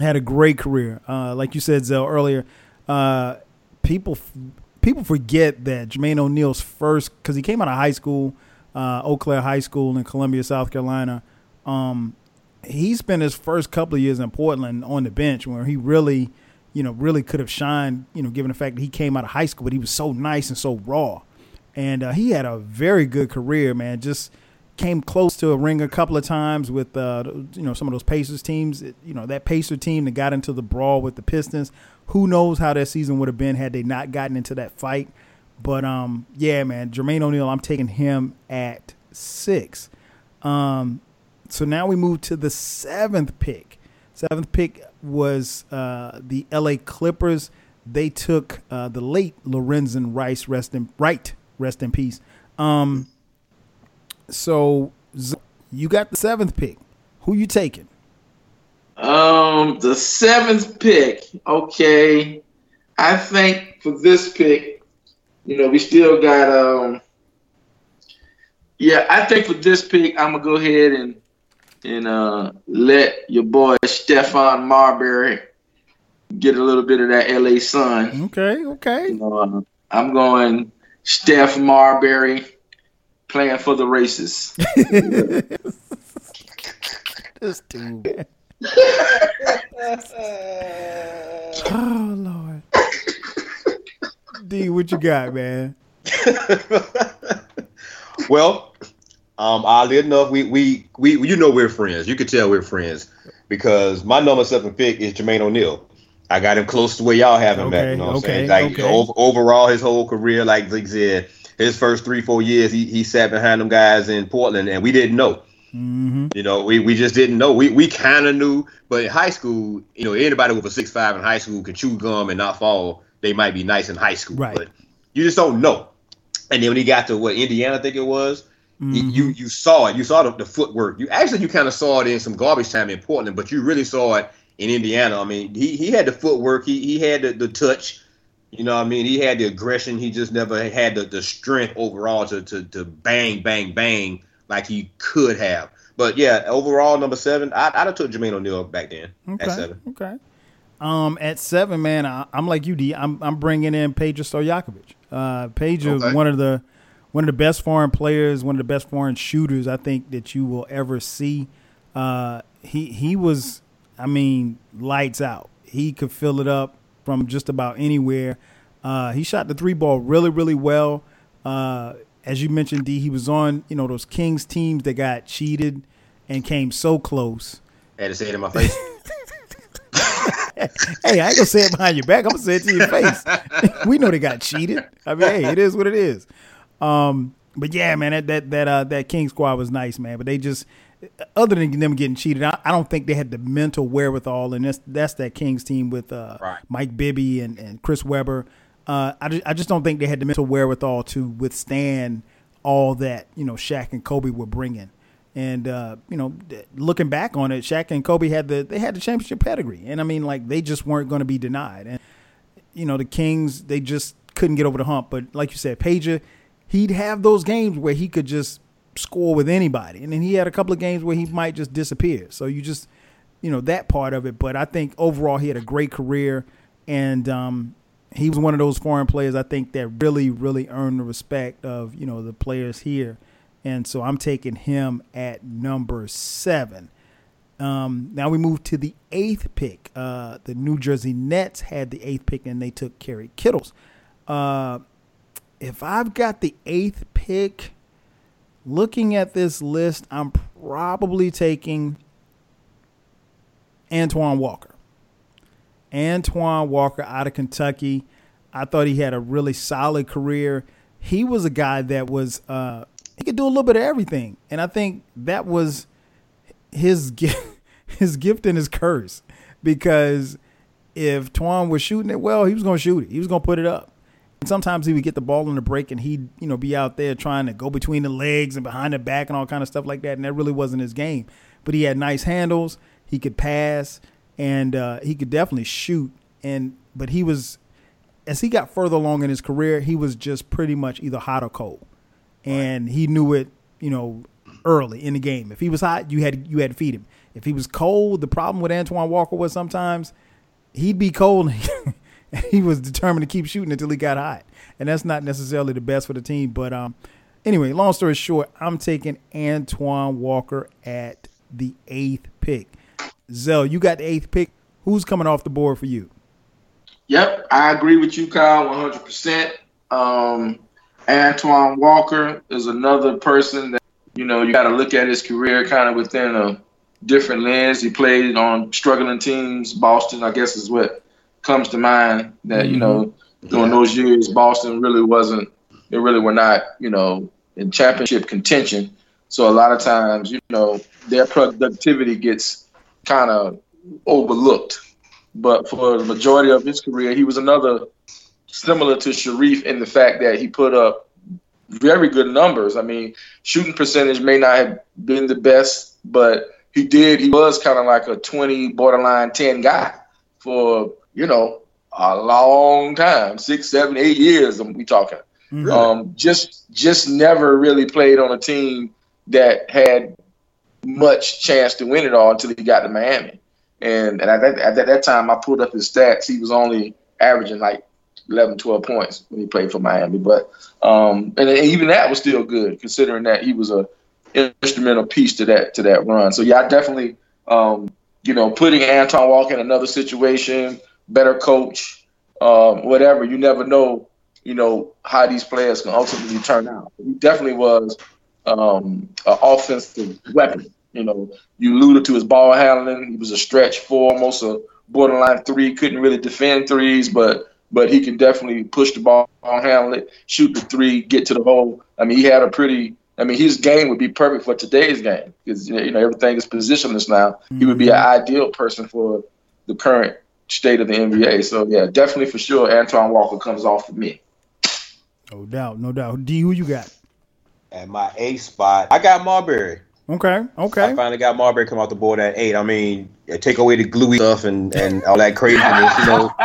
had a great career. Uh, like you said, Zell earlier, uh, people people forget that Jermaine O'Neal's first because he came out of high school, uh, Eau Claire High School in Columbia, South Carolina. Um, he spent his first couple of years in Portland on the bench where he really, you know, really could have shined. You know, given the fact that he came out of high school, but he was so nice and so raw, and uh, he had a very good career. Man, just came close to a ring a couple of times with uh, you know some of those Pacers teams. You know that Pacer team that got into the brawl with the Pistons. Who knows how that season would have been had they not gotten into that fight? But um, yeah, man, Jermaine O'Neal, I'm taking him at six. Um, so now we move to the seventh pick. Seventh pick was uh, the L.A. Clippers. They took uh, the late Lorenzen Wright, rest in right, rest in peace. Um, so you got the seventh pick. Who you taking? Um, the seventh pick. Okay, I think for this pick, you know, we still got. Um, yeah, I think for this pick, I'm gonna go ahead and and uh, let your boy Stephon Marbury get a little bit of that LA sun. Okay, okay. You know, uh, I'm going Steph Marbury playing for the races. <laughs> This dude. <laughs> oh Lord. D, what you got, man? <laughs> well, um, oddly enough, we, we we you know we're friends. You can tell we're friends because my number seven pick is Jermaine O'Neal. I got him close to where y'all have him at. You know what okay, I'm saying? Like okay. over, overall, his whole career, like Zeke said, his first three four years, he he sat behind them guys in Portland, and we didn't know. Mm-hmm. You know, we, we just didn't know. We we kind of knew, but in high school, you know, anybody with a six five in high school can chew gum and not fall. They might be nice in high school, Right. but you just don't know. And then when he got to what Indiana, I think it was, Mm-hmm. you- you you saw it. You saw the, the footwork. You actually you kind of saw it in some garbage time in Portland, but you really saw it in Indiana. I mean, he he had the footwork. He he had the, the touch. You know, what I mean, he had the aggression. He just never had the, the strength overall to, to to bang bang bang like he could have. But yeah, overall number seven, I I'd have took Jermaine O'Neal back then Okay. at seven. Okay. Um, at seven, man, I, I'm like you, D. I'm I'm bringing in Pedro Stojakovic. Uh, Pedro, Okay. one of the one of the best foreign players, one of the best foreign shooters I think that you will ever see. Uh, he he was, I mean, lights out. He could fill it up from just about anywhere. Uh, he shot the three ball really, really well. Uh, as you mentioned, D, he was on you know those Kings teams that got cheated and came so close. Had to say it in my face. <laughs> Hey, I ain't gonna say it behind your back. I'm gonna say it to your face. <laughs> we know they got cheated. I mean, hey, it is what it is. Um, but yeah, man, that that that uh, that King squad was nice, man. But they just, other than them getting cheated, I, I don't think they had the mental wherewithal, and that's that's that Kings team with uh, Right. Mike Bibby and, and Chris Webber. Uh, I, just, I just don't think they had the mental wherewithal to withstand all that you know Shaq and Kobe were bringing. And uh, you know, looking back on it, Shaq and Kobe had the they had the championship pedigree, and I mean, like they just weren't going to be denied. And you know, the Kings they just couldn't get over the hump. But like you said, Peja, he'd have those games where he could just score with anybody, and then he had a couple of games where he might just disappear. So you just you know that part of it. But I think overall he had a great career, and um, he was one of those foreign players I think that really really earned the respect of you know the players here and so I'm taking him at number seven. Um, now we move to the eighth pick. Uh, the New Jersey Nets had the eighth pick, and they took Kerry Kittles. Uh, if I've got the eighth pick, looking at this list, I'm probably taking Antoine Walker. Antoine Walker out of Kentucky. I thought he had a really solid career. He was a guy that was uh, he could do a little bit of everything, and I think that was his <laughs> gift, his gift and his curse, because if Twan was shooting it well, he was going to shoot it. He was going to put it up. And sometimes he would get the ball in the break, and he'd you know be out there trying to go between the legs and behind the back and all kind of stuff like that, and that really wasn't his game. But he had nice handles. He could pass, and uh, he could definitely shoot. And but he was as he got further along in his career, he was just pretty much either hot or cold and he knew it, you know, early in the game. If he was hot, you had you had to feed him. If he was cold, the problem with Antoine Walker was sometimes he'd be cold <laughs> <laughs> he was determined to keep shooting until he got hot. And that's not necessarily the best for the team. But um, anyway, long story short, I'm taking Antoine Walker at the eighth pick. Zell, you got the eighth pick. Who's coming off the board for you? Yep, I agree with you, Kyle, 100%. Um, Antoine Walker is another person that you know you got to look at his career kind of within a different lens. He played on struggling teams. Boston, I guess, is what comes to mind. That you know mm-hmm. during yeah. those years, Boston really wasn't. They really were not, you know, in championship contention. So a lot of times, you know, their productivity gets kind of overlooked. But for the majority of his career, he was another similar to Shareef in the fact that he put up very good numbers. I mean, shooting percentage may not have been the best, but he did. He was kind of like a 20, borderline 10 guy for, you know, a long time six, seven, eight years. We talking. Really? Um, just, just never really played on a team that had much chance to win it all until he got to Miami. And, and at, that, at that time, I pulled up his stats. He was only averaging like 11, 12 points when he played for Miami. But um, and even that was still good considering that he was a instrumental piece to that to that run. So yeah, I definitely um, you know putting Antoine Walker in another situation, better coach, um, whatever. You never know, you know how these players can ultimately turn out. He definitely was um, an offensive weapon. You know, you alluded to his ball handling. He was a stretch four, almost a borderline three. Couldn't really defend threes, but but he can definitely push the ball, handle it, shoot the three, get to the hole. I mean, he had a pretty. I mean, his game would be perfect for today's game because you know everything is positionless now. Mm-hmm. He would be an mm-hmm. ideal person for the current state of the NBA. So yeah, definitely for sure, Antoine Walker comes off for me. No doubt, no doubt. D, who you got? At my A spot, I got Marbury. Okay. Okay. I finally got Marbury come off the board at eight. I mean, take away the gluey stuff and, and all that craziness, you know. <laughs>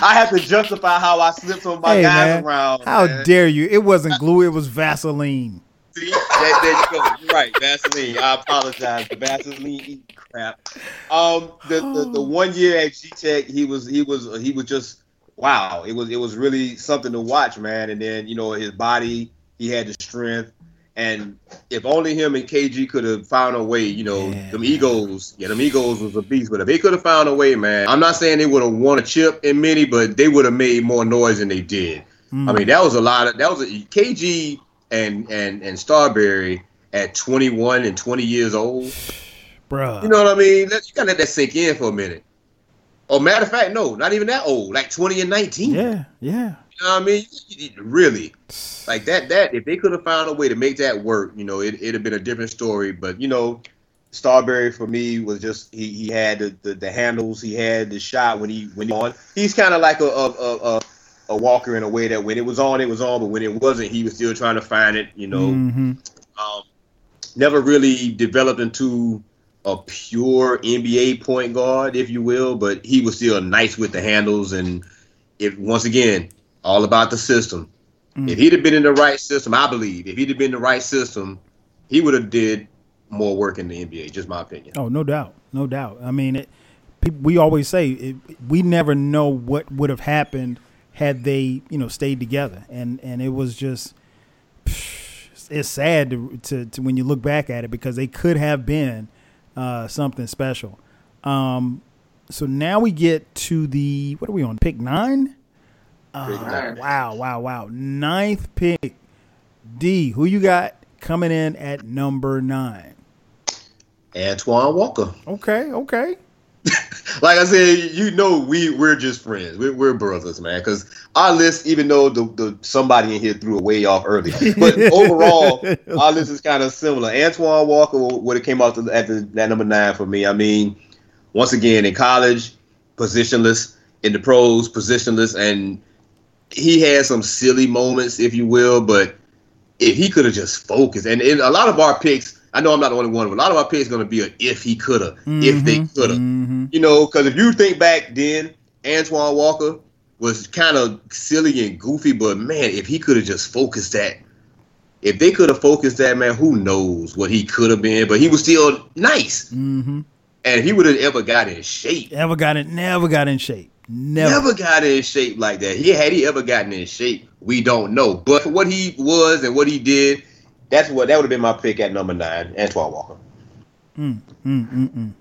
I have to justify how I slipped on my hey, guys man, around. How man. dare you? It wasn't glue, it was Vaseline. See, there, there you go. You're right, Vaseline. I apologize. The Vaseline crap. Um, the, the, the <sighs> one year at G Tech, he was he was he was just wow. It was it was really something to watch, man. And then you know his body, he had the strength. And if only him and KG could have found a way, you know, yeah, them. Eagles, yeah, them Eagles was a beast. But if they could have found a way, man, I'm not saying they would have won a chip in Minny, but they would have made more noise than they did. Mm. I mean, that was a lot of that was a KG and and and Starbury at 21 and 20 years old. Bro, you know what I mean? Let, you gotta let that sink in for a minute. Or matter of fact, no, not even that old, like 20 and 19. Yeah, yeah. You know what I mean? Really, <sighs> like that. That if they could have found a way to make that work, you know, it, it'd have been a different story. But you know, Starbury for me was just he, he had the, the, the handles, he had the shot when he when he on. He's kind of like a a, a a Walker in a way that when it was on, it was on, but when it wasn't, he was still trying to find it. You know, Mm-hmm. um, never really developed into a pure NBA point guard, if you will, but he was still nice with the handles and if once again, all about the system. Mm. If he'd have been in the right system, I believe, if he'd have been in the right system, he would have did more work in the NBA. Just my opinion. Oh, no doubt, no doubt. I mean, it, we always say it, we never know what would have happened had they, you know, stayed together, and and it was just it's sad to, to, to when you look back at it because they could have been uh, something special. Um, so now we get to the what are we on pick nine? Uh, nine. Wow, wow, wow! Ninth pick. D, who you got coming in at number nine? Antoine Walker. Okay, okay. <laughs> like I said, you know, we we're just friends. We're, we're brothers, man. Because our list, even though the, the somebody in here threw it way off early, but <laughs> overall, our list is kind of similar. Antoine Walker would have came out to, at the, that number nine for me. I mean, once again, in college, positionless. In the pros, positionless, and he had some silly moments, if you will. But if he could have just focused, and, and a lot of our picks. I know I'm not the only one, but a lot of our picks going to be a if he could have, if they could have. Mm-hmm. You know, because if you think back then, Antoine Walker was kind of silly and goofy, but man, if he could have just focused that, if they could have focused that, man, who knows what he could have been? But he was still nice, Mm-hmm. and if he would have ever got in shape, Ever got it? Never got in shape. Never. never got in shape like that. He had he ever gotten in shape, we don't know. But for what he was and what he did, that's what that would have been my pick at number nine, Antoine Walker. Mm, mm, mm.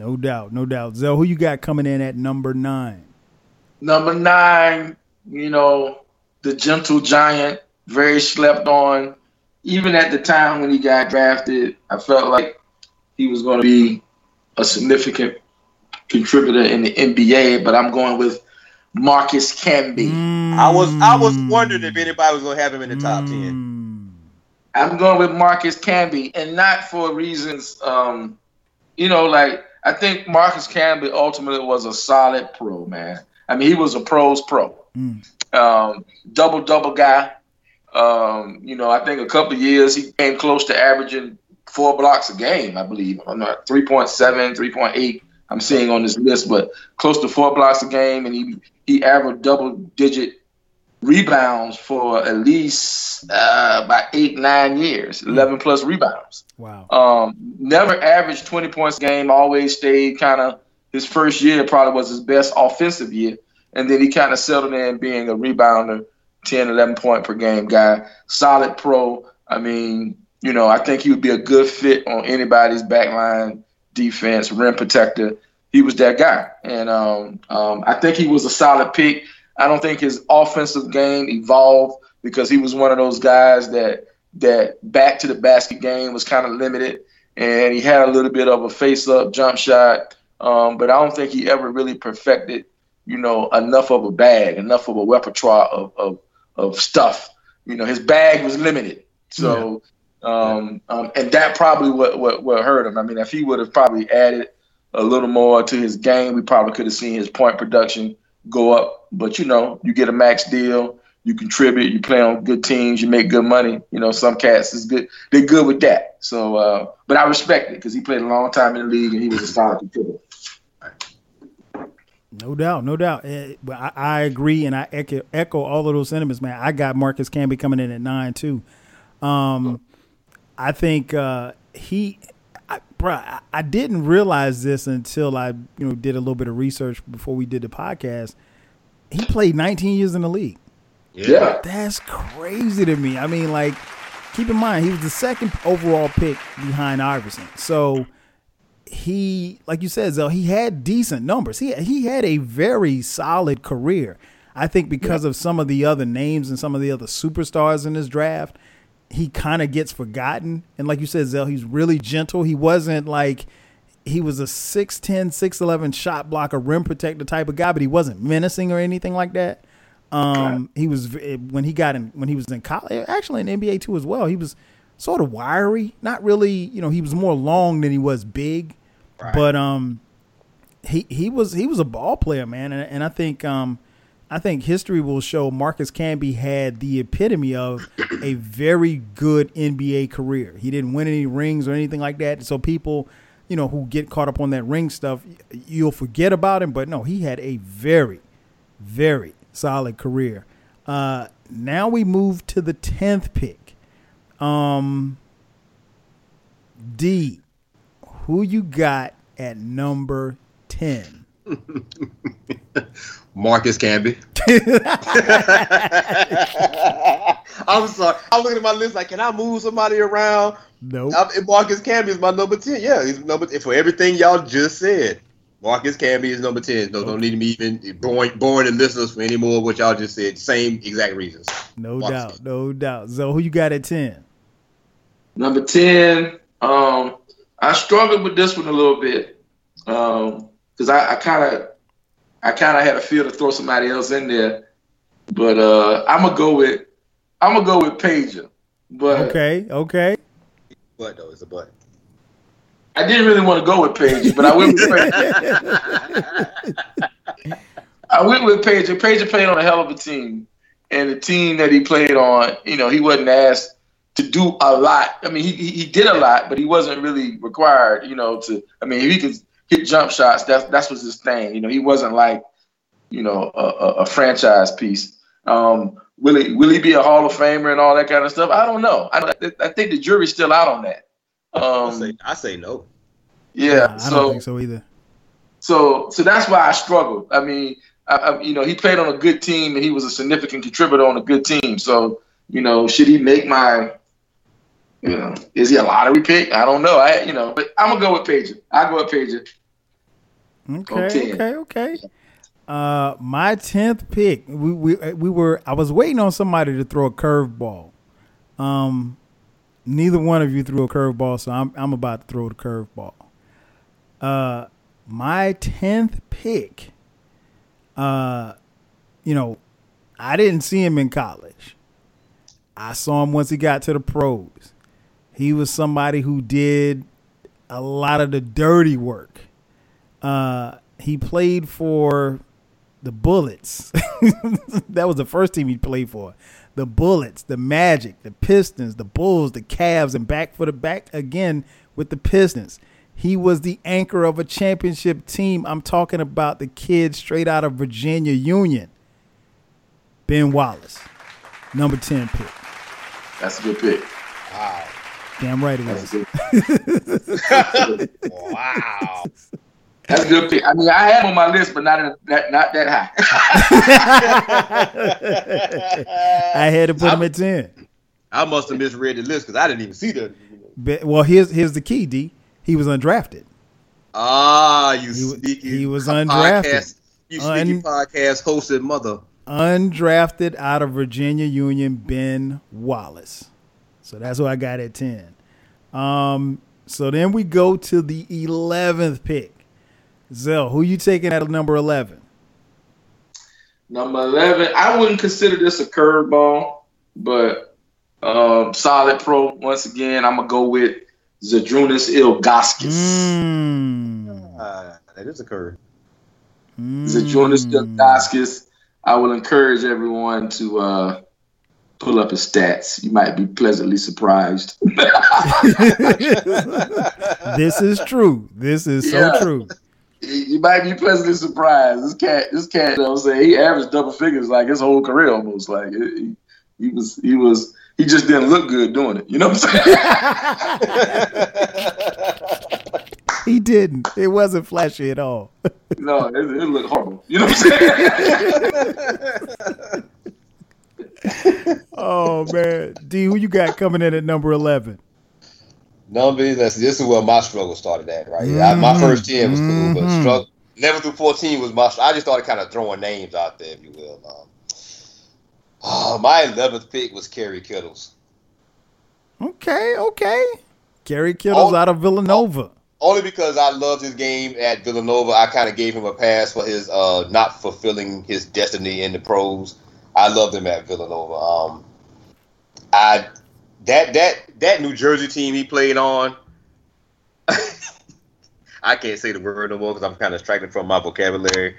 No doubt, no doubt. Zell, who you got coming in at number nine? Number nine, you know, the gentle giant, very slept on. Even at the time when he got drafted, I felt like he was going to be a significant contributor in the NBA. But I'm going with Marcus Camby. I was I was wondering if anybody was gonna have him in the top ten. I'm going with Marcus Camby, and not for reasons, um, you know, like I think Marcus Camby ultimately was a solid pro, man. I mean, he was a pro's pro, Mm. um, double double guy. Um, you know, I think a couple of years he came close to averaging four blocks a game, I believe. I'm not 3.7, 3.8. I'm seeing on this list, but close to four blocks a game, and he he averaged double digit rebounds for at least uh, about eight, nine years, 11 plus rebounds. Wow. Um, never averaged 20 points a game, always stayed kind of his first year probably was his best offensive year. And then he kind of settled in being a rebounder, 10, 11 point per game guy, solid pro. I mean, you know, I think he would be a good fit on anybody's backline defense, rim protector. He was that guy. And um, um, I think he was a solid pick. I don't think his offensive game evolved because he was one of those guys that that back to the basket game was kind of limited, and he had a little bit of a face up jump shot, um, but I don't think he ever really perfected, you know, enough of a bag, enough of a repertoire of of, of stuff. You know, his bag was limited, so um, um, and that probably what, what what hurt him. I mean, if he would have probably added a little more to his game, we probably could have seen his point production go up. But you know, you get a max deal, you contribute, you play on good teams, you make good money. You know, some cats is good; they're good with that. So, uh, but I respect it because he played a long time in the league and he was a solid contributor. No doubt, no doubt. Eh, but I, I agree, and I echo, echo all of those sentiments, man. I got Marcus Camby coming in at nine too. Um, I think uh, he, bruh, I, didn't realize this until I, you know, did a little bit of research before we did the podcast. He played 19 years in the league. Yeah, That's crazy to me. I mean, like, keep in mind he was the second overall pick behind Iverson. So he, like you said, Zell, he had decent numbers. He he had a very solid career. I think because of some of the other names and some of the other superstars in this draft, he kind of gets forgotten. And like you said, Zell, he's really gentle. He wasn't like he was a 6'10, 6'11 shot blocker, rim protector type of guy, but he wasn't menacing or anything like that. Um, he was when he got in when he was in college, actually in NBA too as well. He was sort of wiry. Not really, you know, he was more long than he was big, Right. but um, he he was he was a ball player, man, and, and I think um, I think history will show Marcus Camby had the epitome of a very good NBA career. He didn't win any rings or anything like that, so people. You know, who get caught up on that ring stuff, you'll forget about him. But no, he had a very, very solid career. Uh, now we move to the tenth pick. Um, D, who you got at number ten? <laughs> Marcus Camby. <laughs> I'm sorry. I'm looking at my list like, can I move somebody around? Nope. I'm, and Marcus Camby is my number ten. Yeah, he's number ten for everything y'all just said. Marcus Camby is number ten. No, don't need to be even boring, boring the listeners for any more of what y'all just said. Same exact reasons. No Marcus doubt, no doubt. So who you got at ten? Number ten. Um, I struggled with this one a little bit Um because I kind of, I kind of had a feel to throw somebody else in there, but uh, I'm gonna go with, I'm gonna go with Peja. But Okay, okay. But though, it's a but. I didn't really want to go with Peja, but I went with Peja. <laughs> I went with Peja. Peja played on a hell of a team, and the team that he played on, you know, he wasn't asked to do a lot. I mean, he he he did a lot, but he wasn't really required, you know, to. I mean, if he could hit jump shots, that's that's was his thing. You know, he wasn't like, you know, a, a, a franchise piece. Um, will he will he be a Hall of Famer and all that kind of stuff? I don't know. I I think the jury's still out on that. I Um, say, I say no. yeah, I so don't think so either. so so that's why I struggled. I mean, I, I, you know, he played on a good team and he was a significant contributor on a good team. So you know, should he make my, you know, is he a lottery pick? I don't know. I you know, but I'm gonna go with Peja. I go with Peja. Okay, okay, okay. Uh, my tenth pick. We we we were. I was waiting on somebody to throw a curveball. Um, neither one of you threw a curveball, so I'm I'm about to throw the curveball. Uh, my tenth pick. Uh, you know, I didn't see him in college. I saw him once he got to the pros. He was somebody who did a lot of the dirty work. Uh, he played for the Bullets. <laughs> that was the first team he played for. The Bullets, the Magic, the Pistons, the Bulls, the Cavs, and back for the back again with the Pistons. He was the anchor of a championship team. I'm talking about the kid straight out of Virginia Union, Ben Wallace, number 10 pick. That's a good pick. Wow. Damn right it That's is. a <laughs> good. Wow. That's a good pick. I mean, I had him on my list, but not in, that not that high. <laughs> I had to put him at 10. I must have misread the list because I didn't even see the. But, well, here's here's the key, D. He was undrafted. Ah, you He sneaky. he was podcast- undrafted. You sneaky Un- podcast hosted mother. Undrafted out of Virginia Union, Ben Wallace. So that's who I got at 10. Um, so then we go to the 11th pick. Zell, who you taking at number 11? Number eleven. I wouldn't consider this a curveball, but um, solid pro. Once again, I'm gonna go with Zydrunas Ilgauskas. Mm. Ah, that is a curve. Zydrunas Mm. Ilgauskas. I will encourage everyone to uh, pull up his stats. You might be pleasantly surprised. <laughs> this is true. This is so Yeah. true. you might be pleasantly surprised. This cat, this cat, you know what I'm saying, he averaged double figures like his whole career almost. Like he, he was, he was, he just didn't look good doing it. You know what I'm saying? <laughs> He didn't. It wasn't flashy at all. no, it, it looked horrible. You know what I'm saying? <laughs> Oh man, D, who you got coming in at number eleven? Number that's this is where my struggle started at, right? I, my first ten was cool, but Mhm. struggle eleven through fourteen was my. I just started kind of throwing names out there, if you will. Um, oh, my eleventh pick was Kerry Kittles. Okay, okay. Kerry Kittles out of Villanova. Only because I loved his game at Villanova, I kind of gave him a pass for his uh, not fulfilling his destiny in the pros. I loved him at Villanova. Um, I that that that New Jersey team he played on. <laughs> I can't say the word no more because I'm kind of distracted from my vocabulary.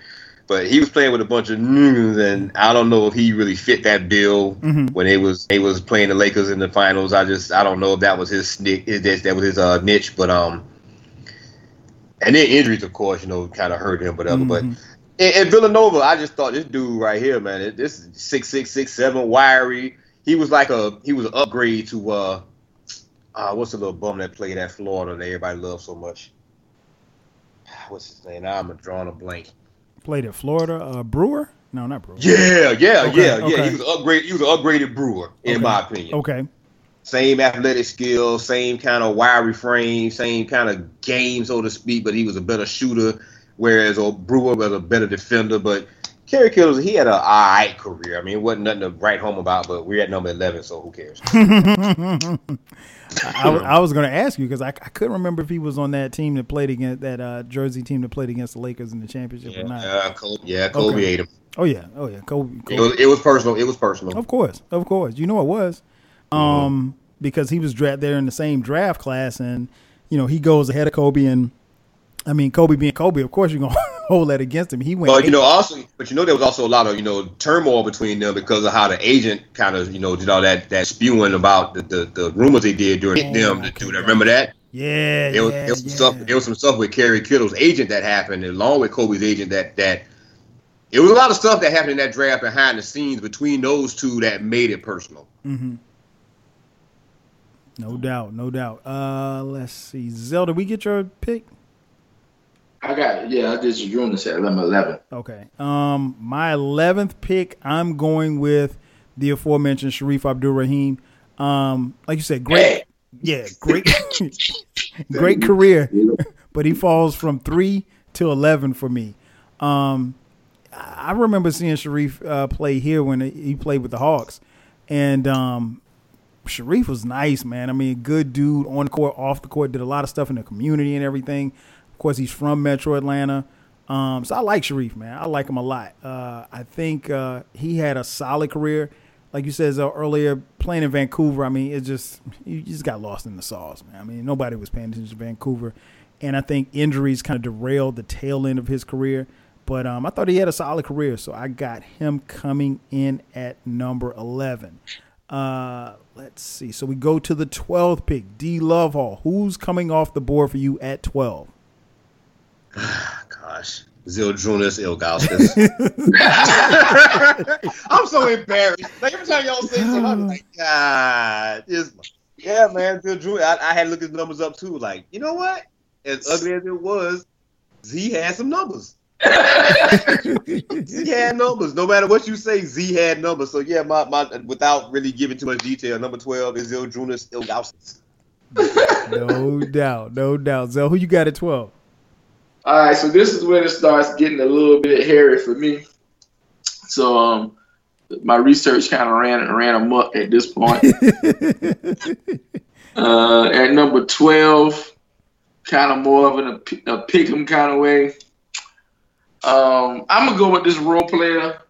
But he was playing with a bunch of news, and I don't know if he really fit that bill Mhm. when they was they was playing the Lakers in the finals. I just I don't know if that was his snick, that that was his uh, niche, but um, and then injuries, of course, you know, kind of hurt him, whatever. But Mhm. In, Villanova, I just thought this dude right here, man, this is six six six seven, wiry. He was like a he was an upgrade to uh, uh what's the little bum that played at Florida that everybody loves so much. <sighs> What's his name? Now I'm drawing a blank. Played at Florida. Uh, Brewer? No, not Brewer. Yeah, yeah, Okay, yeah, yeah. okay. He was an upgrade. He was an upgraded brewer, in Okay. my opinion. Okay. Same athletic skill, same kind of wiry frame, same kind of game, so to speak. But he was a better shooter, whereas old Brewer was a better defender. But Kerry Kittles, he had an all right career. I mean, it wasn't nothing to write home about. But we're at number eleven, so who cares? <laughs> I, was- I was going to ask you because I, I couldn't remember if he was on that team that played against that uh, Jersey team that played against the Lakers in the championship or not. Yeah, Kobe, yeah, Kobe Okay. ate him. Oh yeah, oh yeah, Kobe. It was, it was personal. It was personal. Of course, of course. You know it was, um, because he was drafted there in the same draft class, and you know he goes ahead of Kobe, and I mean Kobe being Kobe, of course you're gonna <laughs> hold that against him. He went. But you know, also, but you know, there was also a lot of you know turmoil between them because of how the agent kind of you know did all that that spewing about the the, the rumors they did during Oh, them. okay. Dude, remember that? yeah, There was, yeah, there was some yeah. stuff. There was some stuff with Kerry Kittle's agent that happened, along with Kobe's agent. That that it was a lot of stuff that happened in that draft behind the scenes between those two that made it personal. Mm-hmm. No doubt, no doubt. Uh, let's see, Zelda, we get your pick. I got it. Yeah, I did Jonas at number eleven. Okay. Um, my eleventh pick, I'm going with the aforementioned Shareef Abdul Rahim. Um, like you said, great, Hey. yeah, great, great career, <laughs> but he falls from three to eleven for me. Um, I I remember seeing Shareef uh, play here when he played with the Hawks, and um, Shareef was nice, man. I mean, good dude on the court, off the court, did a lot of stuff in the community and everything. Of course, he's from Metro Atlanta. Um, so I like Shareef, man. I like him a lot. Uh, I think uh, he had a solid career. Like you said uh, earlier, playing in Vancouver, I mean, it just you just got lost in the sauce, man. I mean, nobody was paying attention to Vancouver, and I think injuries kind of derailed the tail end of his career. But um, I thought he had a solid career, so I got him coming in at number eleven. Uh, let's see. So we go to the twelfth pick, D Love Hall. Who's coming off the board for you at twelve? <sighs> Gosh, Zydrunas Ilgauskas. <laughs> <laughs> I'm so embarrassed. Like every time y'all say something, I'm like, <laughs> God, this, yeah, man, Zydrunas. I, I had to look his numbers up too. Like, you know what? As ugly as it was, Z had some numbers. Z had numbers. No matter what you say, Z had numbers. So yeah, my, my without really giving too much detail, number twelve is Zydrunas Ilgauskas. No doubt, no doubt. Zell, who you got at twelve? All right, so this is when it starts getting a little bit hairy for me. So um, my research kind of ran ran amok at this point. <laughs> uh, at number twelve, kind of more of an, a, a pick 'em kind of way. Um, I'm gonna go with this role player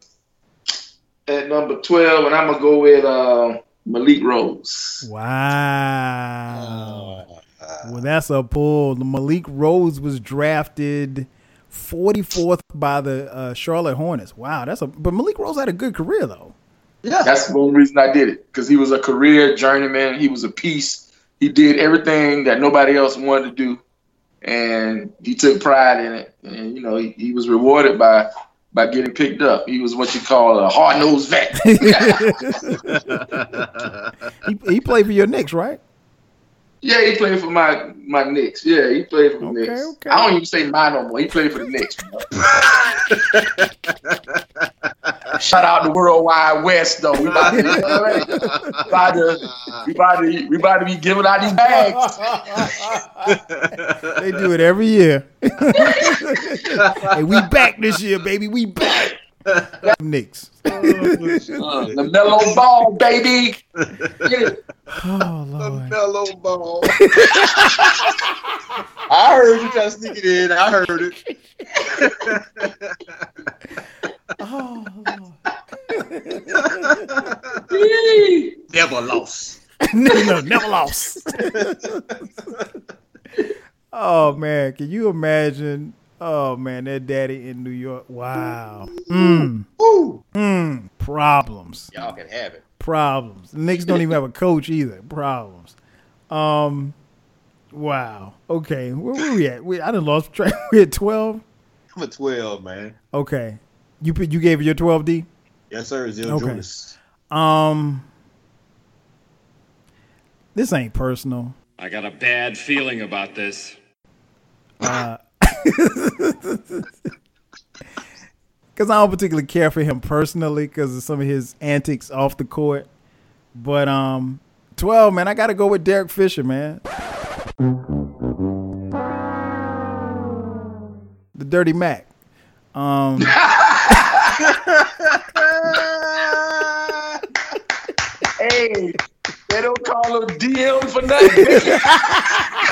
at number twelve, and I'm gonna go with uh, Malik Rose. Wow. Well, that's a pull. Malik Rose was drafted 44th by the uh, Charlotte Hornets. Wow, that's a. But Malik Rose had a good career though. Yeah. That's the only reason I did it because he was a career journeyman. He was a piece. He did everything that nobody else wanted to do, and he took pride in it. And you know, he, he was rewarded by by getting picked up. He was what you call a hard nosed vet. <laughs> He, he played for your Knicks, right? Yeah, he played for my my Knicks. Yeah, he played for the Okay, Knicks. okay. I don't even say mine no more. He played for the Knicks. <laughs> Shout out to Worldwide Wes though. We about to, we about to, we about to, we about to be giving out these bags. They do it every year. <laughs> hey, we back this year, baby. We back. Knicks. Uh, the mellow ball, baby. Get. Oh Lord. The mellow ball. <laughs> I heard you trying to sneak it in. I heard it. <laughs> Oh Lord. Never lost. <laughs> no, never lost. oh man, can you imagine? Oh man, their daddy in New York. Wow. Mm. Mm. Problems. Y'all can have it. Problems. The Knicks don't even have a coach either. Problems. Um. Wow. Okay. Where were we at? We, I done lost track. <laughs> We at twelve. I'm a 12, man. Okay. You you gave your twelve D. Yes, sir. Zil Okay. Jonas. Um. This ain't personal. I got a bad feeling about this. Because I don't particularly care for him personally because of some of his antics off the court. But um, twelve man, I got to go with Derek Fisher, man. The Dirty Mac. Um, <laughs> Hey, they don't call him DM for nothing. <laughs>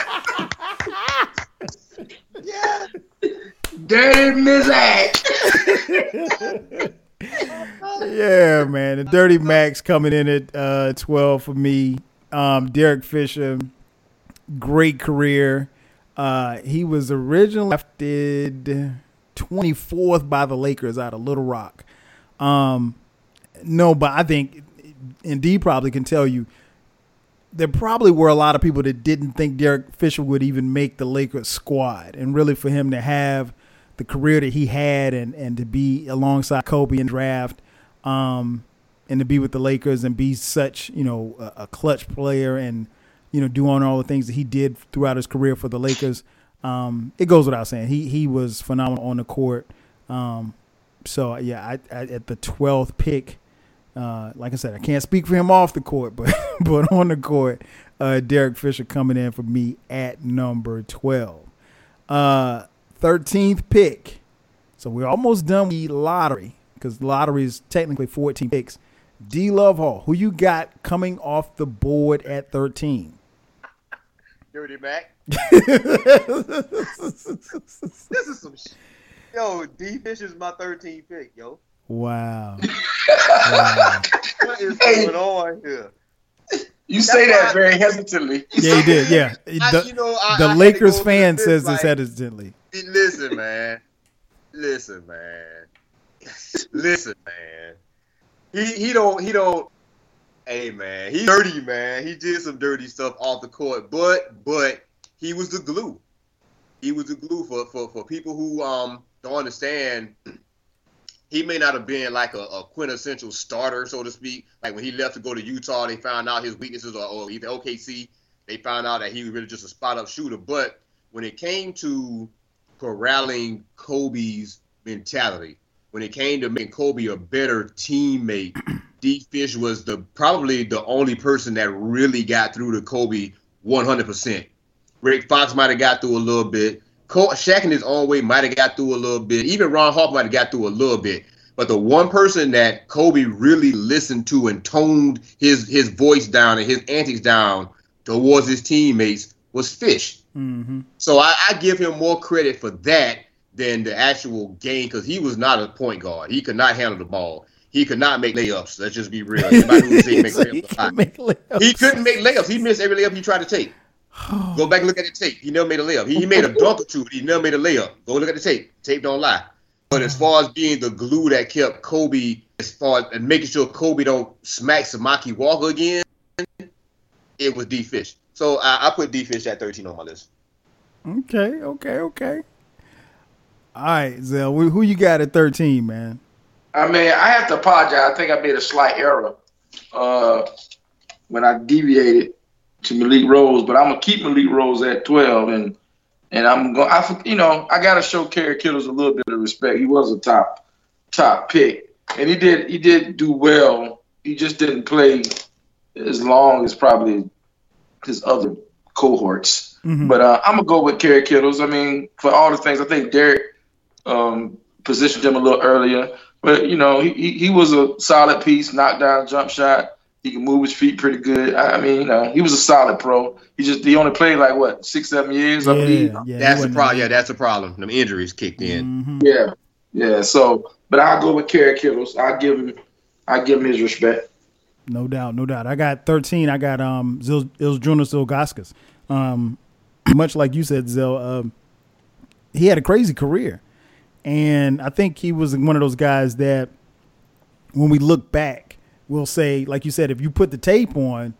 <laughs> Dirty Mizak. <laughs> yeah, man, the Dirty Mac's coming in at uh, twelve for me. Um, Derek Fisher, great career. Uh, he was originally drafted 24th by the Lakers out of Little Rock. Um, no, but I think, and D probably can tell you, there probably were a lot of people that didn't think Derek Fisher would even make the Lakers squad. And really for him to have the career that he had and, and to be alongside Kobe in draft, um, and to be with the Lakers and be such, you know, a, a clutch player and, you know, doing all the things that he did throughout his career for the Lakers. Um, it goes without saying he he was phenomenal on the court. Um, so yeah, I, I at the twelfth pick, uh, like I said, I can't speak for him off the court, but <laughs> but on the court, uh, Derek Fisher coming in for me at number twelve. Uh, thirteenth pick. So we're almost done with the lottery because lottery is technically fourteen picks. D Love Hall, who you got coming off the board at thirteen? Dirty Mac. <laughs> this is some sh- Yo, D Fish is my 13th pick, yo. Wow. wow. <laughs> What is Hey. going on here? You say that why- very hesitantly. Yeah, he did. Yeah, I- the, you know, I- the I Lakers fan this, says this like- hesitantly. Listen, <laughs> man. Listen, man. Listen, man. He he don't he don't. Hey, man. He dirty, man. He did some dirty stuff off the court, but but he was the glue. He was the glue for for for people who um don't understand. He may not have been like a, a quintessential starter, so to speak. Like when he left to go to Utah, they found out his weaknesses, or, or either OKC, they found out that he was really just a spot up shooter. But when it came to corralling Kobe's mentality, when it came to making Kobe a better teammate, <clears throat> D Fish was the probably the only person that really got through to Kobe 100%. Rick Fox might have got through a little bit. Cole, Shaq in his own way might have got through a little bit. Even Ron Hawk might have got through a little bit. But the one person that Kobe really listened to and toned his his voice down and his antics down towards his teammates was Fish. hmm So I, I give him more credit for that than the actual game because he was not a point guard. He could not handle the ball. He could not make layups. Let's just be real. Who <laughs> make he make layups. He couldn't make layups. He missed every layup he tried to take. Go back and look at the tape. He never made a layup. He, he made a dunk or two, but he never made a layup. Go look at the tape. Tape don't lie. But as far as being the glue that kept Kobe, as far as and making sure Kobe don't smack Samaki Walker again, it was D Fish. So I, I put D Fish at 13 on my list. Okay, okay, okay. All right, Zell, who who you got at 13, man? I mean, I have to apologize. I think I made a slight error uh, when I deviated to Malik Rose, but I'm gonna keep Malik Rose at 12, and and I'm going. I you know I gotta show Kerry Kittles a little bit of respect. He was a top top pick, and he did he did do well. He just didn't play as long as probably his other cohorts. Mhm. But uh, I'm gonna go with Kerry Kittles. I mean, for all the things, I think Derek um, positioned him a little earlier. But you know, he, he he was a solid piece, knockdown, jump shot. He can move his feet pretty good. I I mean, you know, he was a solid pro. He just he only played like what six, seven years, I believe. yeah, yeah, That's the problem. Yeah, that's the problem. Them injuries kicked in. hmm Yeah, yeah. So, but I'll go with Kerry Kittles. I'll give him, I give him his respect. No doubt, no doubt. I got 13. I got um Zil, Iljonas Ilgauskas. Um, <clears throat> much like you said, Zell, um, he had a crazy career. And I think he was one of those guys that when we look back, we'll say, like you said, if you put the tape on,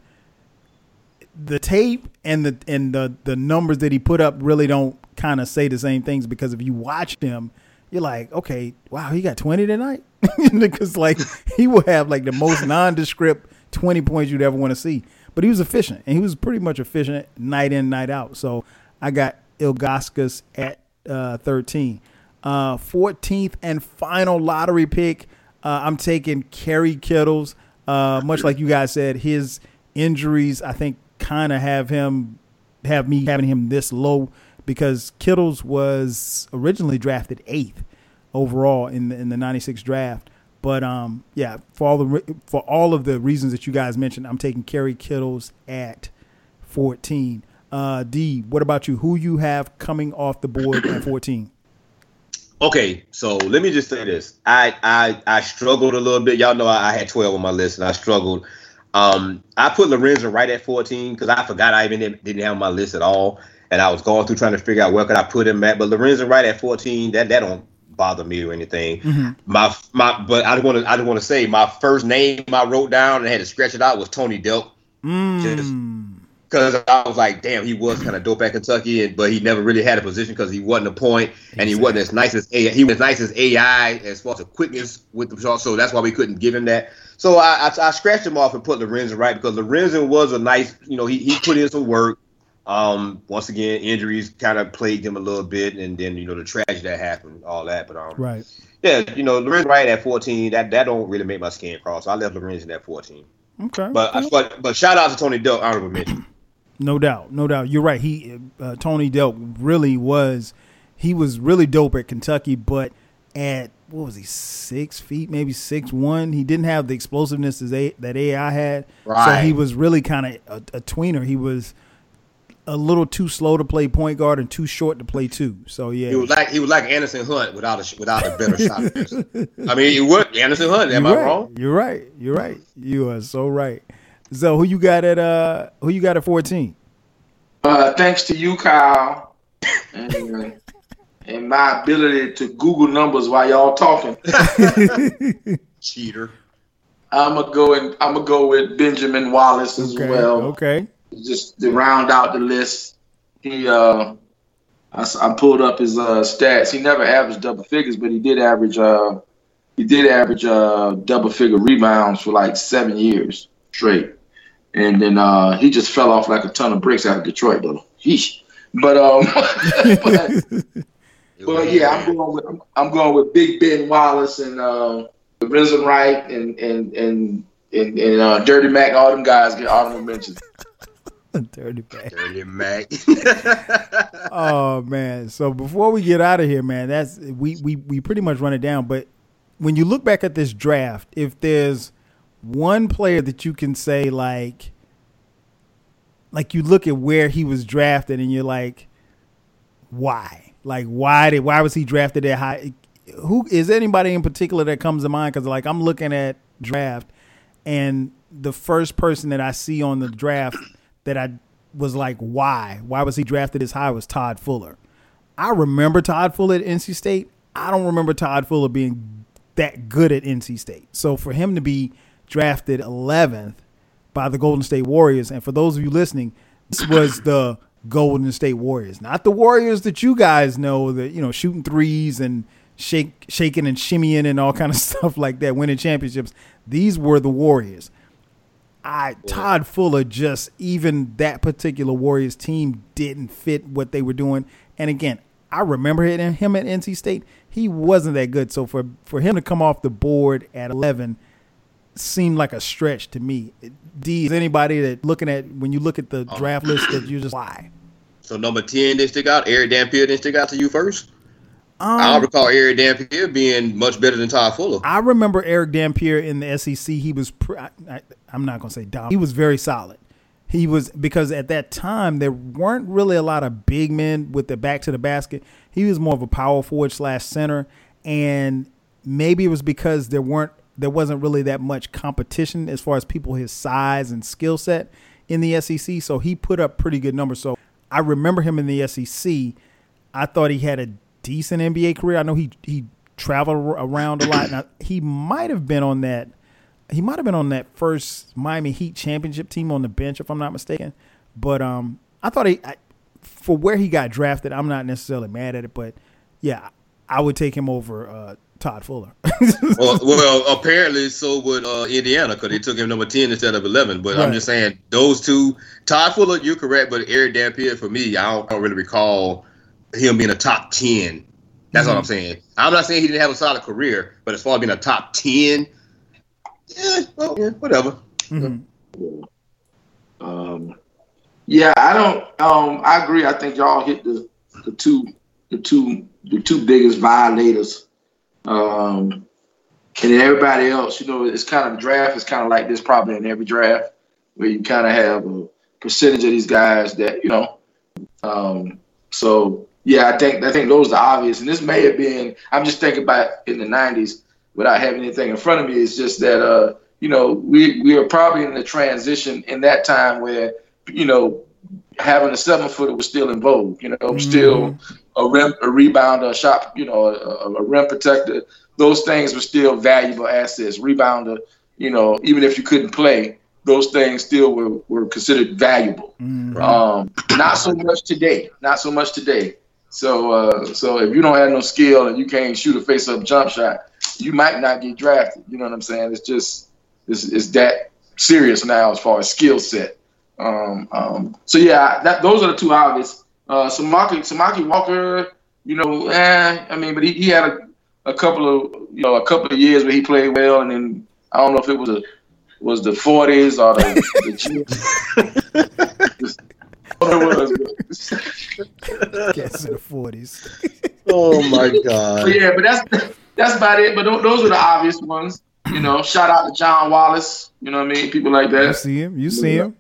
the tape and the and the the numbers that he put up really don't kind of say the same things because if you watch him, you're like, okay, wow, he got 20 tonight <laughs> because like he will have like the most nondescript 20 points you'd ever want to see. But he was efficient and he was pretty much efficient night in night out. So I got Ilgauskas at uh, 13. Uh, 14th and final lottery pick. Uh, I'm taking Kerry Kittles. Uh, much like you guys said, his injuries I think kind of have him have me having him this low because Kittles was originally drafted eighth overall in the in the '96 draft. But um, yeah, for all the for all of the reasons that you guys mentioned, I'm taking Kerry Kittles at 14. Uh, D, what about you? Who you have coming off the board at 14? Okay, so let me just say this. I I I struggled a little bit. Y'all know I, I had 12 on my list, and I struggled. Um, I put Lorenzen Wright at 14 because I forgot I even didn't have my list at all and I was going through trying to figure out where could I put him at. But Lorenzen Wright at 14, that that don't bother me or anything. Mm-hmm. My my, but I want to I just want to say my first name I wrote down and had to scratch it out was Tony Delk. Mm. Because I was like, damn, he was kind of dope at Kentucky, and, but he never really had a position because he wasn't a point, and he wasn't as nice as AI. He was as nice as AI as far as the quickness with the shot, so that's why we couldn't give him that. So I, I, I scratched him off and put Lorenzen Wright because Lorenzen was a nice, you know, he, he put in some work. Um, once again, injuries kind of plagued him a little bit, and then you know the tragedy that happened, all that. But um, right, yeah, you know Lorenzen Wright at fourteen. That that don't really make my skin crawl. So I left Lorenzen at fourteen. Okay, but okay. but but shout out to Tony Delk, honorable mention. No doubt, no doubt. You're right. He uh, Tony Delk really was. He was really dope at Kentucky, but at what was he six feet, maybe six one. He didn't have the explosiveness that AI had, right. so he was really kind of a, a tweener. He was a little too slow to play point guard and too short to play two. So yeah, he was like he was like Anderson Hunt without a without a better shot. <laughs> I mean, you would Anderson Hunt. Am You're I right. wrong? You're right. You're right. You are so right. So who you got at uh who you got at fourteen? Uh, thanks to you, Kyle, and, and my ability to Google numbers while y'all talking. <laughs> Cheater. I'm gonna go and I'm gonna go with Benjamin Wallace as okay, well. Okay just to round out the list, he uh, I, I pulled up his uh, stats. He never averaged double figures, but he did average uh, he did average uh, double figure rebounds for like seven years straight. And then uh, he just fell off like a ton of bricks out of Detroit, though. Yeesh. But um, <laughs> but, but, yeah, I'm going with I'm, I'm, going with Big Ben Wallace and uh, Risen Wright and and and and, and uh, Dirty Mac. All them guys get honorable mentions. <laughs> Dirty Mac. Dirty Mac. <laughs> oh man. So before we get out of here, man, that's we, we we pretty much run it down. But when you look back at this draft, if there's one player that you can say like like you look at where he was drafted and you're like, why? Like why did why was he drafted that high? Who is anybody in particular that comes to mind? Because like I'm looking at draft and the first person that I see on the draft that I was like, why? Why was he drafted as high was Todd Fuller. I remember Todd Fuller at NC State. I don't remember Todd Fuller being that good at NC State. So for him to be drafted 11th by the Golden State Warriors, and for those of you listening, this was <coughs> the Golden State Warriors, not the Warriors that you guys know that you know shooting threes and shake, shaking and shimmying and all kind of <laughs> stuff like that, winning championships. These were the Warriors. I Todd Fuller just even that particular Warriors team didn't fit what they were doing. And again, I remember him at NC State. He wasn't that good. So for for him to come off the board at 11 seemed like a stretch to me. D is anybody that looking at when you look at the oh. draft list that you just why? So number 10 didn't stick out. Erick Dampier didn't stick out to you first? Um, I recall Erick Dampier being much better than Todd Fuller. I remember Erick Dampier in the SEC. He was, I, am not going to say dominant. He was very solid. He was because at that time there weren't really a lot of big men with the back to the basket. He was more of a power forward slash center, and maybe it was because there weren't there wasn't really that much competition as far as people his size and skill set in the SEC. So he put up pretty good numbers. So I remember him in the SEC. I thought he had a decent NBA career. I know he he traveled around a lot. Now he might have been on that. He might have been on that first Miami Heat championship team on the bench, if I'm not mistaken. But um, I thought he, I, for where he got drafted, I'm not necessarily mad at it. But yeah, I would take him over uh, Todd Fuller. <laughs> well, <laughs> well, apparently so would uh, Indiana because they took him number ten instead of eleven. But right. I'm just saying those two, Todd Fuller, you're correct. But Erick Dampier, for me, I don't, I don't really recall him being a top ten. That's mm-hmm. what I'm saying. I'm not saying he didn't have a solid career, but as far as being a top ten, yeah, well, yeah whatever. Mm-hmm. Um, yeah, I don't. Um, I agree. I think y'all hit the the two the two the two biggest violators. Um, and everybody else, you know, it's kind of draft is kind of like this probably in every draft where you kind of have a percentage of these guys that you know. Um, so yeah, I think I think those are obvious, and this may have been. I'm just thinking about in the '90s without having anything in front of me. It's just that uh, you know we we are probably in the transition in that time where you know having a seven footer was still in vogue. You know, mm-hmm. still a rim, a rebounder, a shot, you know, a, a, rim protector. Those things were still valuable assets. Rebounder, you know, even if you couldn't play, those things still were, were considered valuable. Mm-hmm. Um, not so much today. Not so much today. So, uh, so if you don't have no skill and you can't shoot a face-up jump shot, you might not get drafted. You know what I'm saying? It's just it's, it's that serious now as far as skill set. Um, um, so yeah, that those are the two obvious. Uh, Samaki Samaki Walker, you know, eh, I mean, but he, he had a, a couple of you know a couple of years where he played well, and then I don't know if it was a was the 40s or the, the <laughs> Guess in the 40s. oh my <laughs> god. But yeah, but that's that's about it. But those are the obvious ones. You know, shout out to John Wallace. You know what I mean? People like that. You see him. You see him.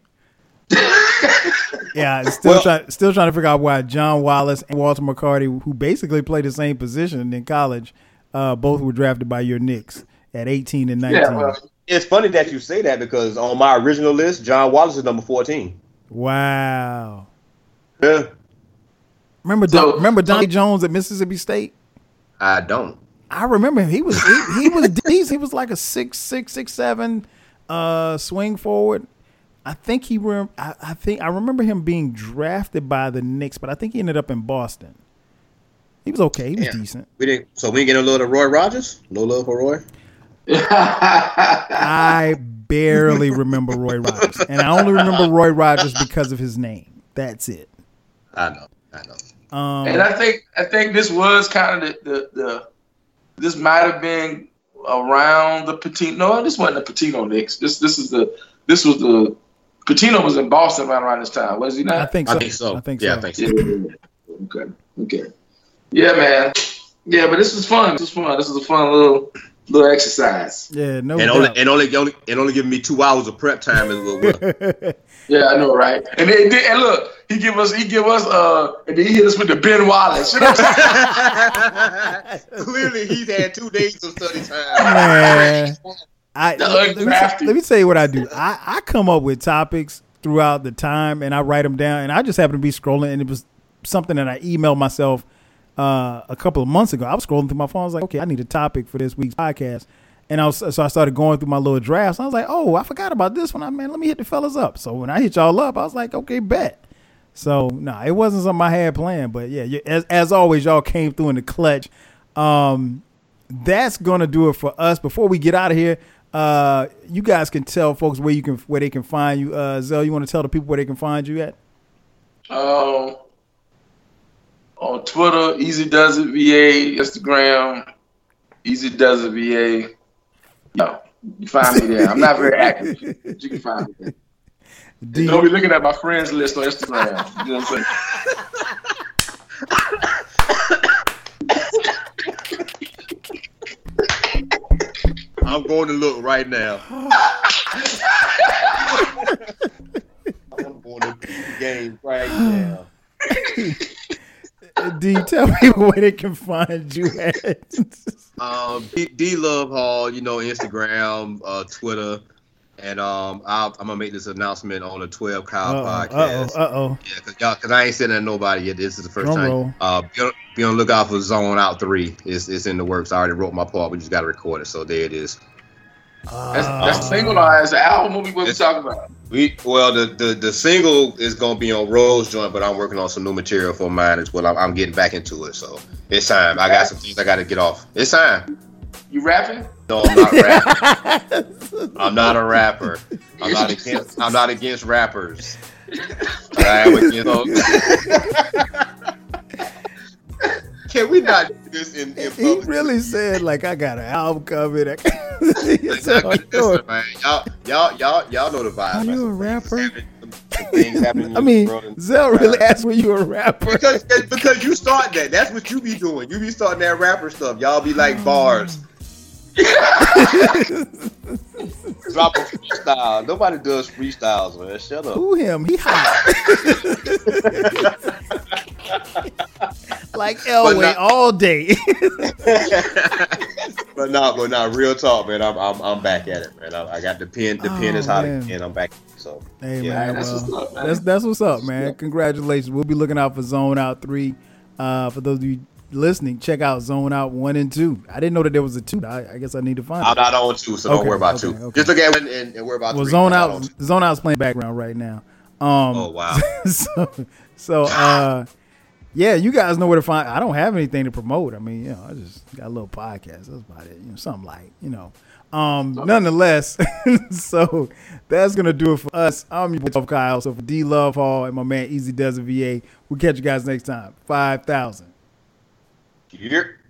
Yeah, <laughs> still well, trying still trying to figure out why John Wallace and Walter McCarty, who basically played the same position in college, uh, both were drafted by your Knicks at 18 and 19. Yeah, well, it's funny that you say that because on my original list, John Wallace is number 14. Wow. Yeah. Remember, so, Don, remember Dontaé Jones at Mississippi State? I don't. I remember him. He was he, he was. <laughs> He was like a six six six seven uh, swing forward. I think he rem- I, I, think I remember him being drafted by the Knicks, but I think he ended up in Boston. He was okay. He was yeah. decent. We didn't. So we didn't get a little of Roy Rogers. No love for Roy. <laughs> I barely remember Roy Rogers, and I only remember Roy Rogers because of his name. That's it. I know. I know. Um, and I think I think this was kind of the, the, the this might have been around the Pitino. No, this wasn't the Pitino Knicks. This this is the this was the Pitino was in Boston around around this time, was he not? I think so. I think so. I think yeah, so. I think so. Yeah. Okay. Okay. Yeah, man. Yeah, but this was fun. This was fun. This was a fun little little exercise. Yeah, no. And only and only only and only giving me two hours of prep time as well. <laughs> yeah, I know, right? And then, and look, he give us he give us uh and then he hit us with the Ben Wallace. You know <laughs> Clearly, he's had two days of study time. Man. I let me, let me tell you what I do. I, I come up with topics throughout the time and I write them down and I just happen to be scrolling and it was something that I emailed myself uh, a couple of months ago. I was scrolling through my phone. I was like, okay, I need a topic for this week's podcast. And I was so I started going through my little drafts. I was like, oh, I forgot about this one. I man, let me hit the fellas up. So when I hit y'all up, I was like, okay, bet. So no, nah, it wasn't something I had planned, but yeah, as as always, y'all came through in the clutch. Um, that's gonna do it for us. Before we get out of here, uh, you guys can tell folks where you can where they can find you. Uh, Zell, you want to tell the people where they can find you at? Um, on Twitter, Easy Does It VA, Instagram, Easy Does It VA. No, you find me there. I'm not very active, but you can find me there. <laughs> D- Don't be looking at my friends list on Instagram. You know what I'm saying? <laughs> I'm going to look right now. <laughs> I'm going to the game right now. <laughs> D, tell me <laughs> where they can find you at. Um, D, D Love Hall, you know, Instagram, uh, Twitter, and um, i am gonna make this announcement on the 12 Kyle Uh podcast. oh. Uh oh. Yeah, cause y'all, cause I ain't sending nobody yet. This is the first Drum time. roll. Uh, be on, be on the lookout for Zone Out Three. It's it's in the works. I already wrote my part. We just got to record it. So there it is. That's, that's single or as an album. What we, what talking about? We well, the, the the single is gonna be on Rose Joint, but I'm working on some new material for mine as well. I'm, I'm getting back into it, so it's time. I got some things I got to get off. It's time. You rapping? No, I'm not rapping. <laughs> I'm not a rapper. I'm not against. I'm not against rappers. I am against. <laughs> Can we not do this in, in He really said like I got an album coming. <laughs> He Like, said, "Oh, listen, you're- man, y'all, y'all, y'all, y'all know the vibe. Are you a Some things rapper? Happening- some- some things happening I mean, world and- Zell really asked when you were a rapper. because because you start that. That's what you be doing. You be starting that rapper stuff. Y'all be like bars. Drop a freestyle. Nobody does freestyles, man. Shut up. Who him? He hot. <laughs> like Elway not- all day. <laughs> but no, but no, real talk, man. I'm I'm, I'm back at it, man. I, I got the pen. The pen is Oh, hot man. again. I'm back. So Hey Yeah, man, that's well, what's up, man. that's that's what's up, man. Congratulations. We'll be looking out for Zone Out three. Uh, for those of you listening, check out Zone Out one and two. I didn't know that there was a two. I, I guess I need to find I'm it. not on two, so don't worry about okay, two. okay. Just look at it and, and worry about Well, three. Zone Out, on. Zone Out's playing background right now. Um, Oh wow. <laughs> so, so uh, yeah, you guys know where to find. I don't have anything to promote. I mean, you know, I just got a little podcast. That's about it. You know, something like you know. Um, nonetheless, <laughs> so that's gonna do it for us. I'm your boy Kyle. So for D Love Hall and my man Easy Does It VA, we'll catch you guys next time. Five thousand. Here.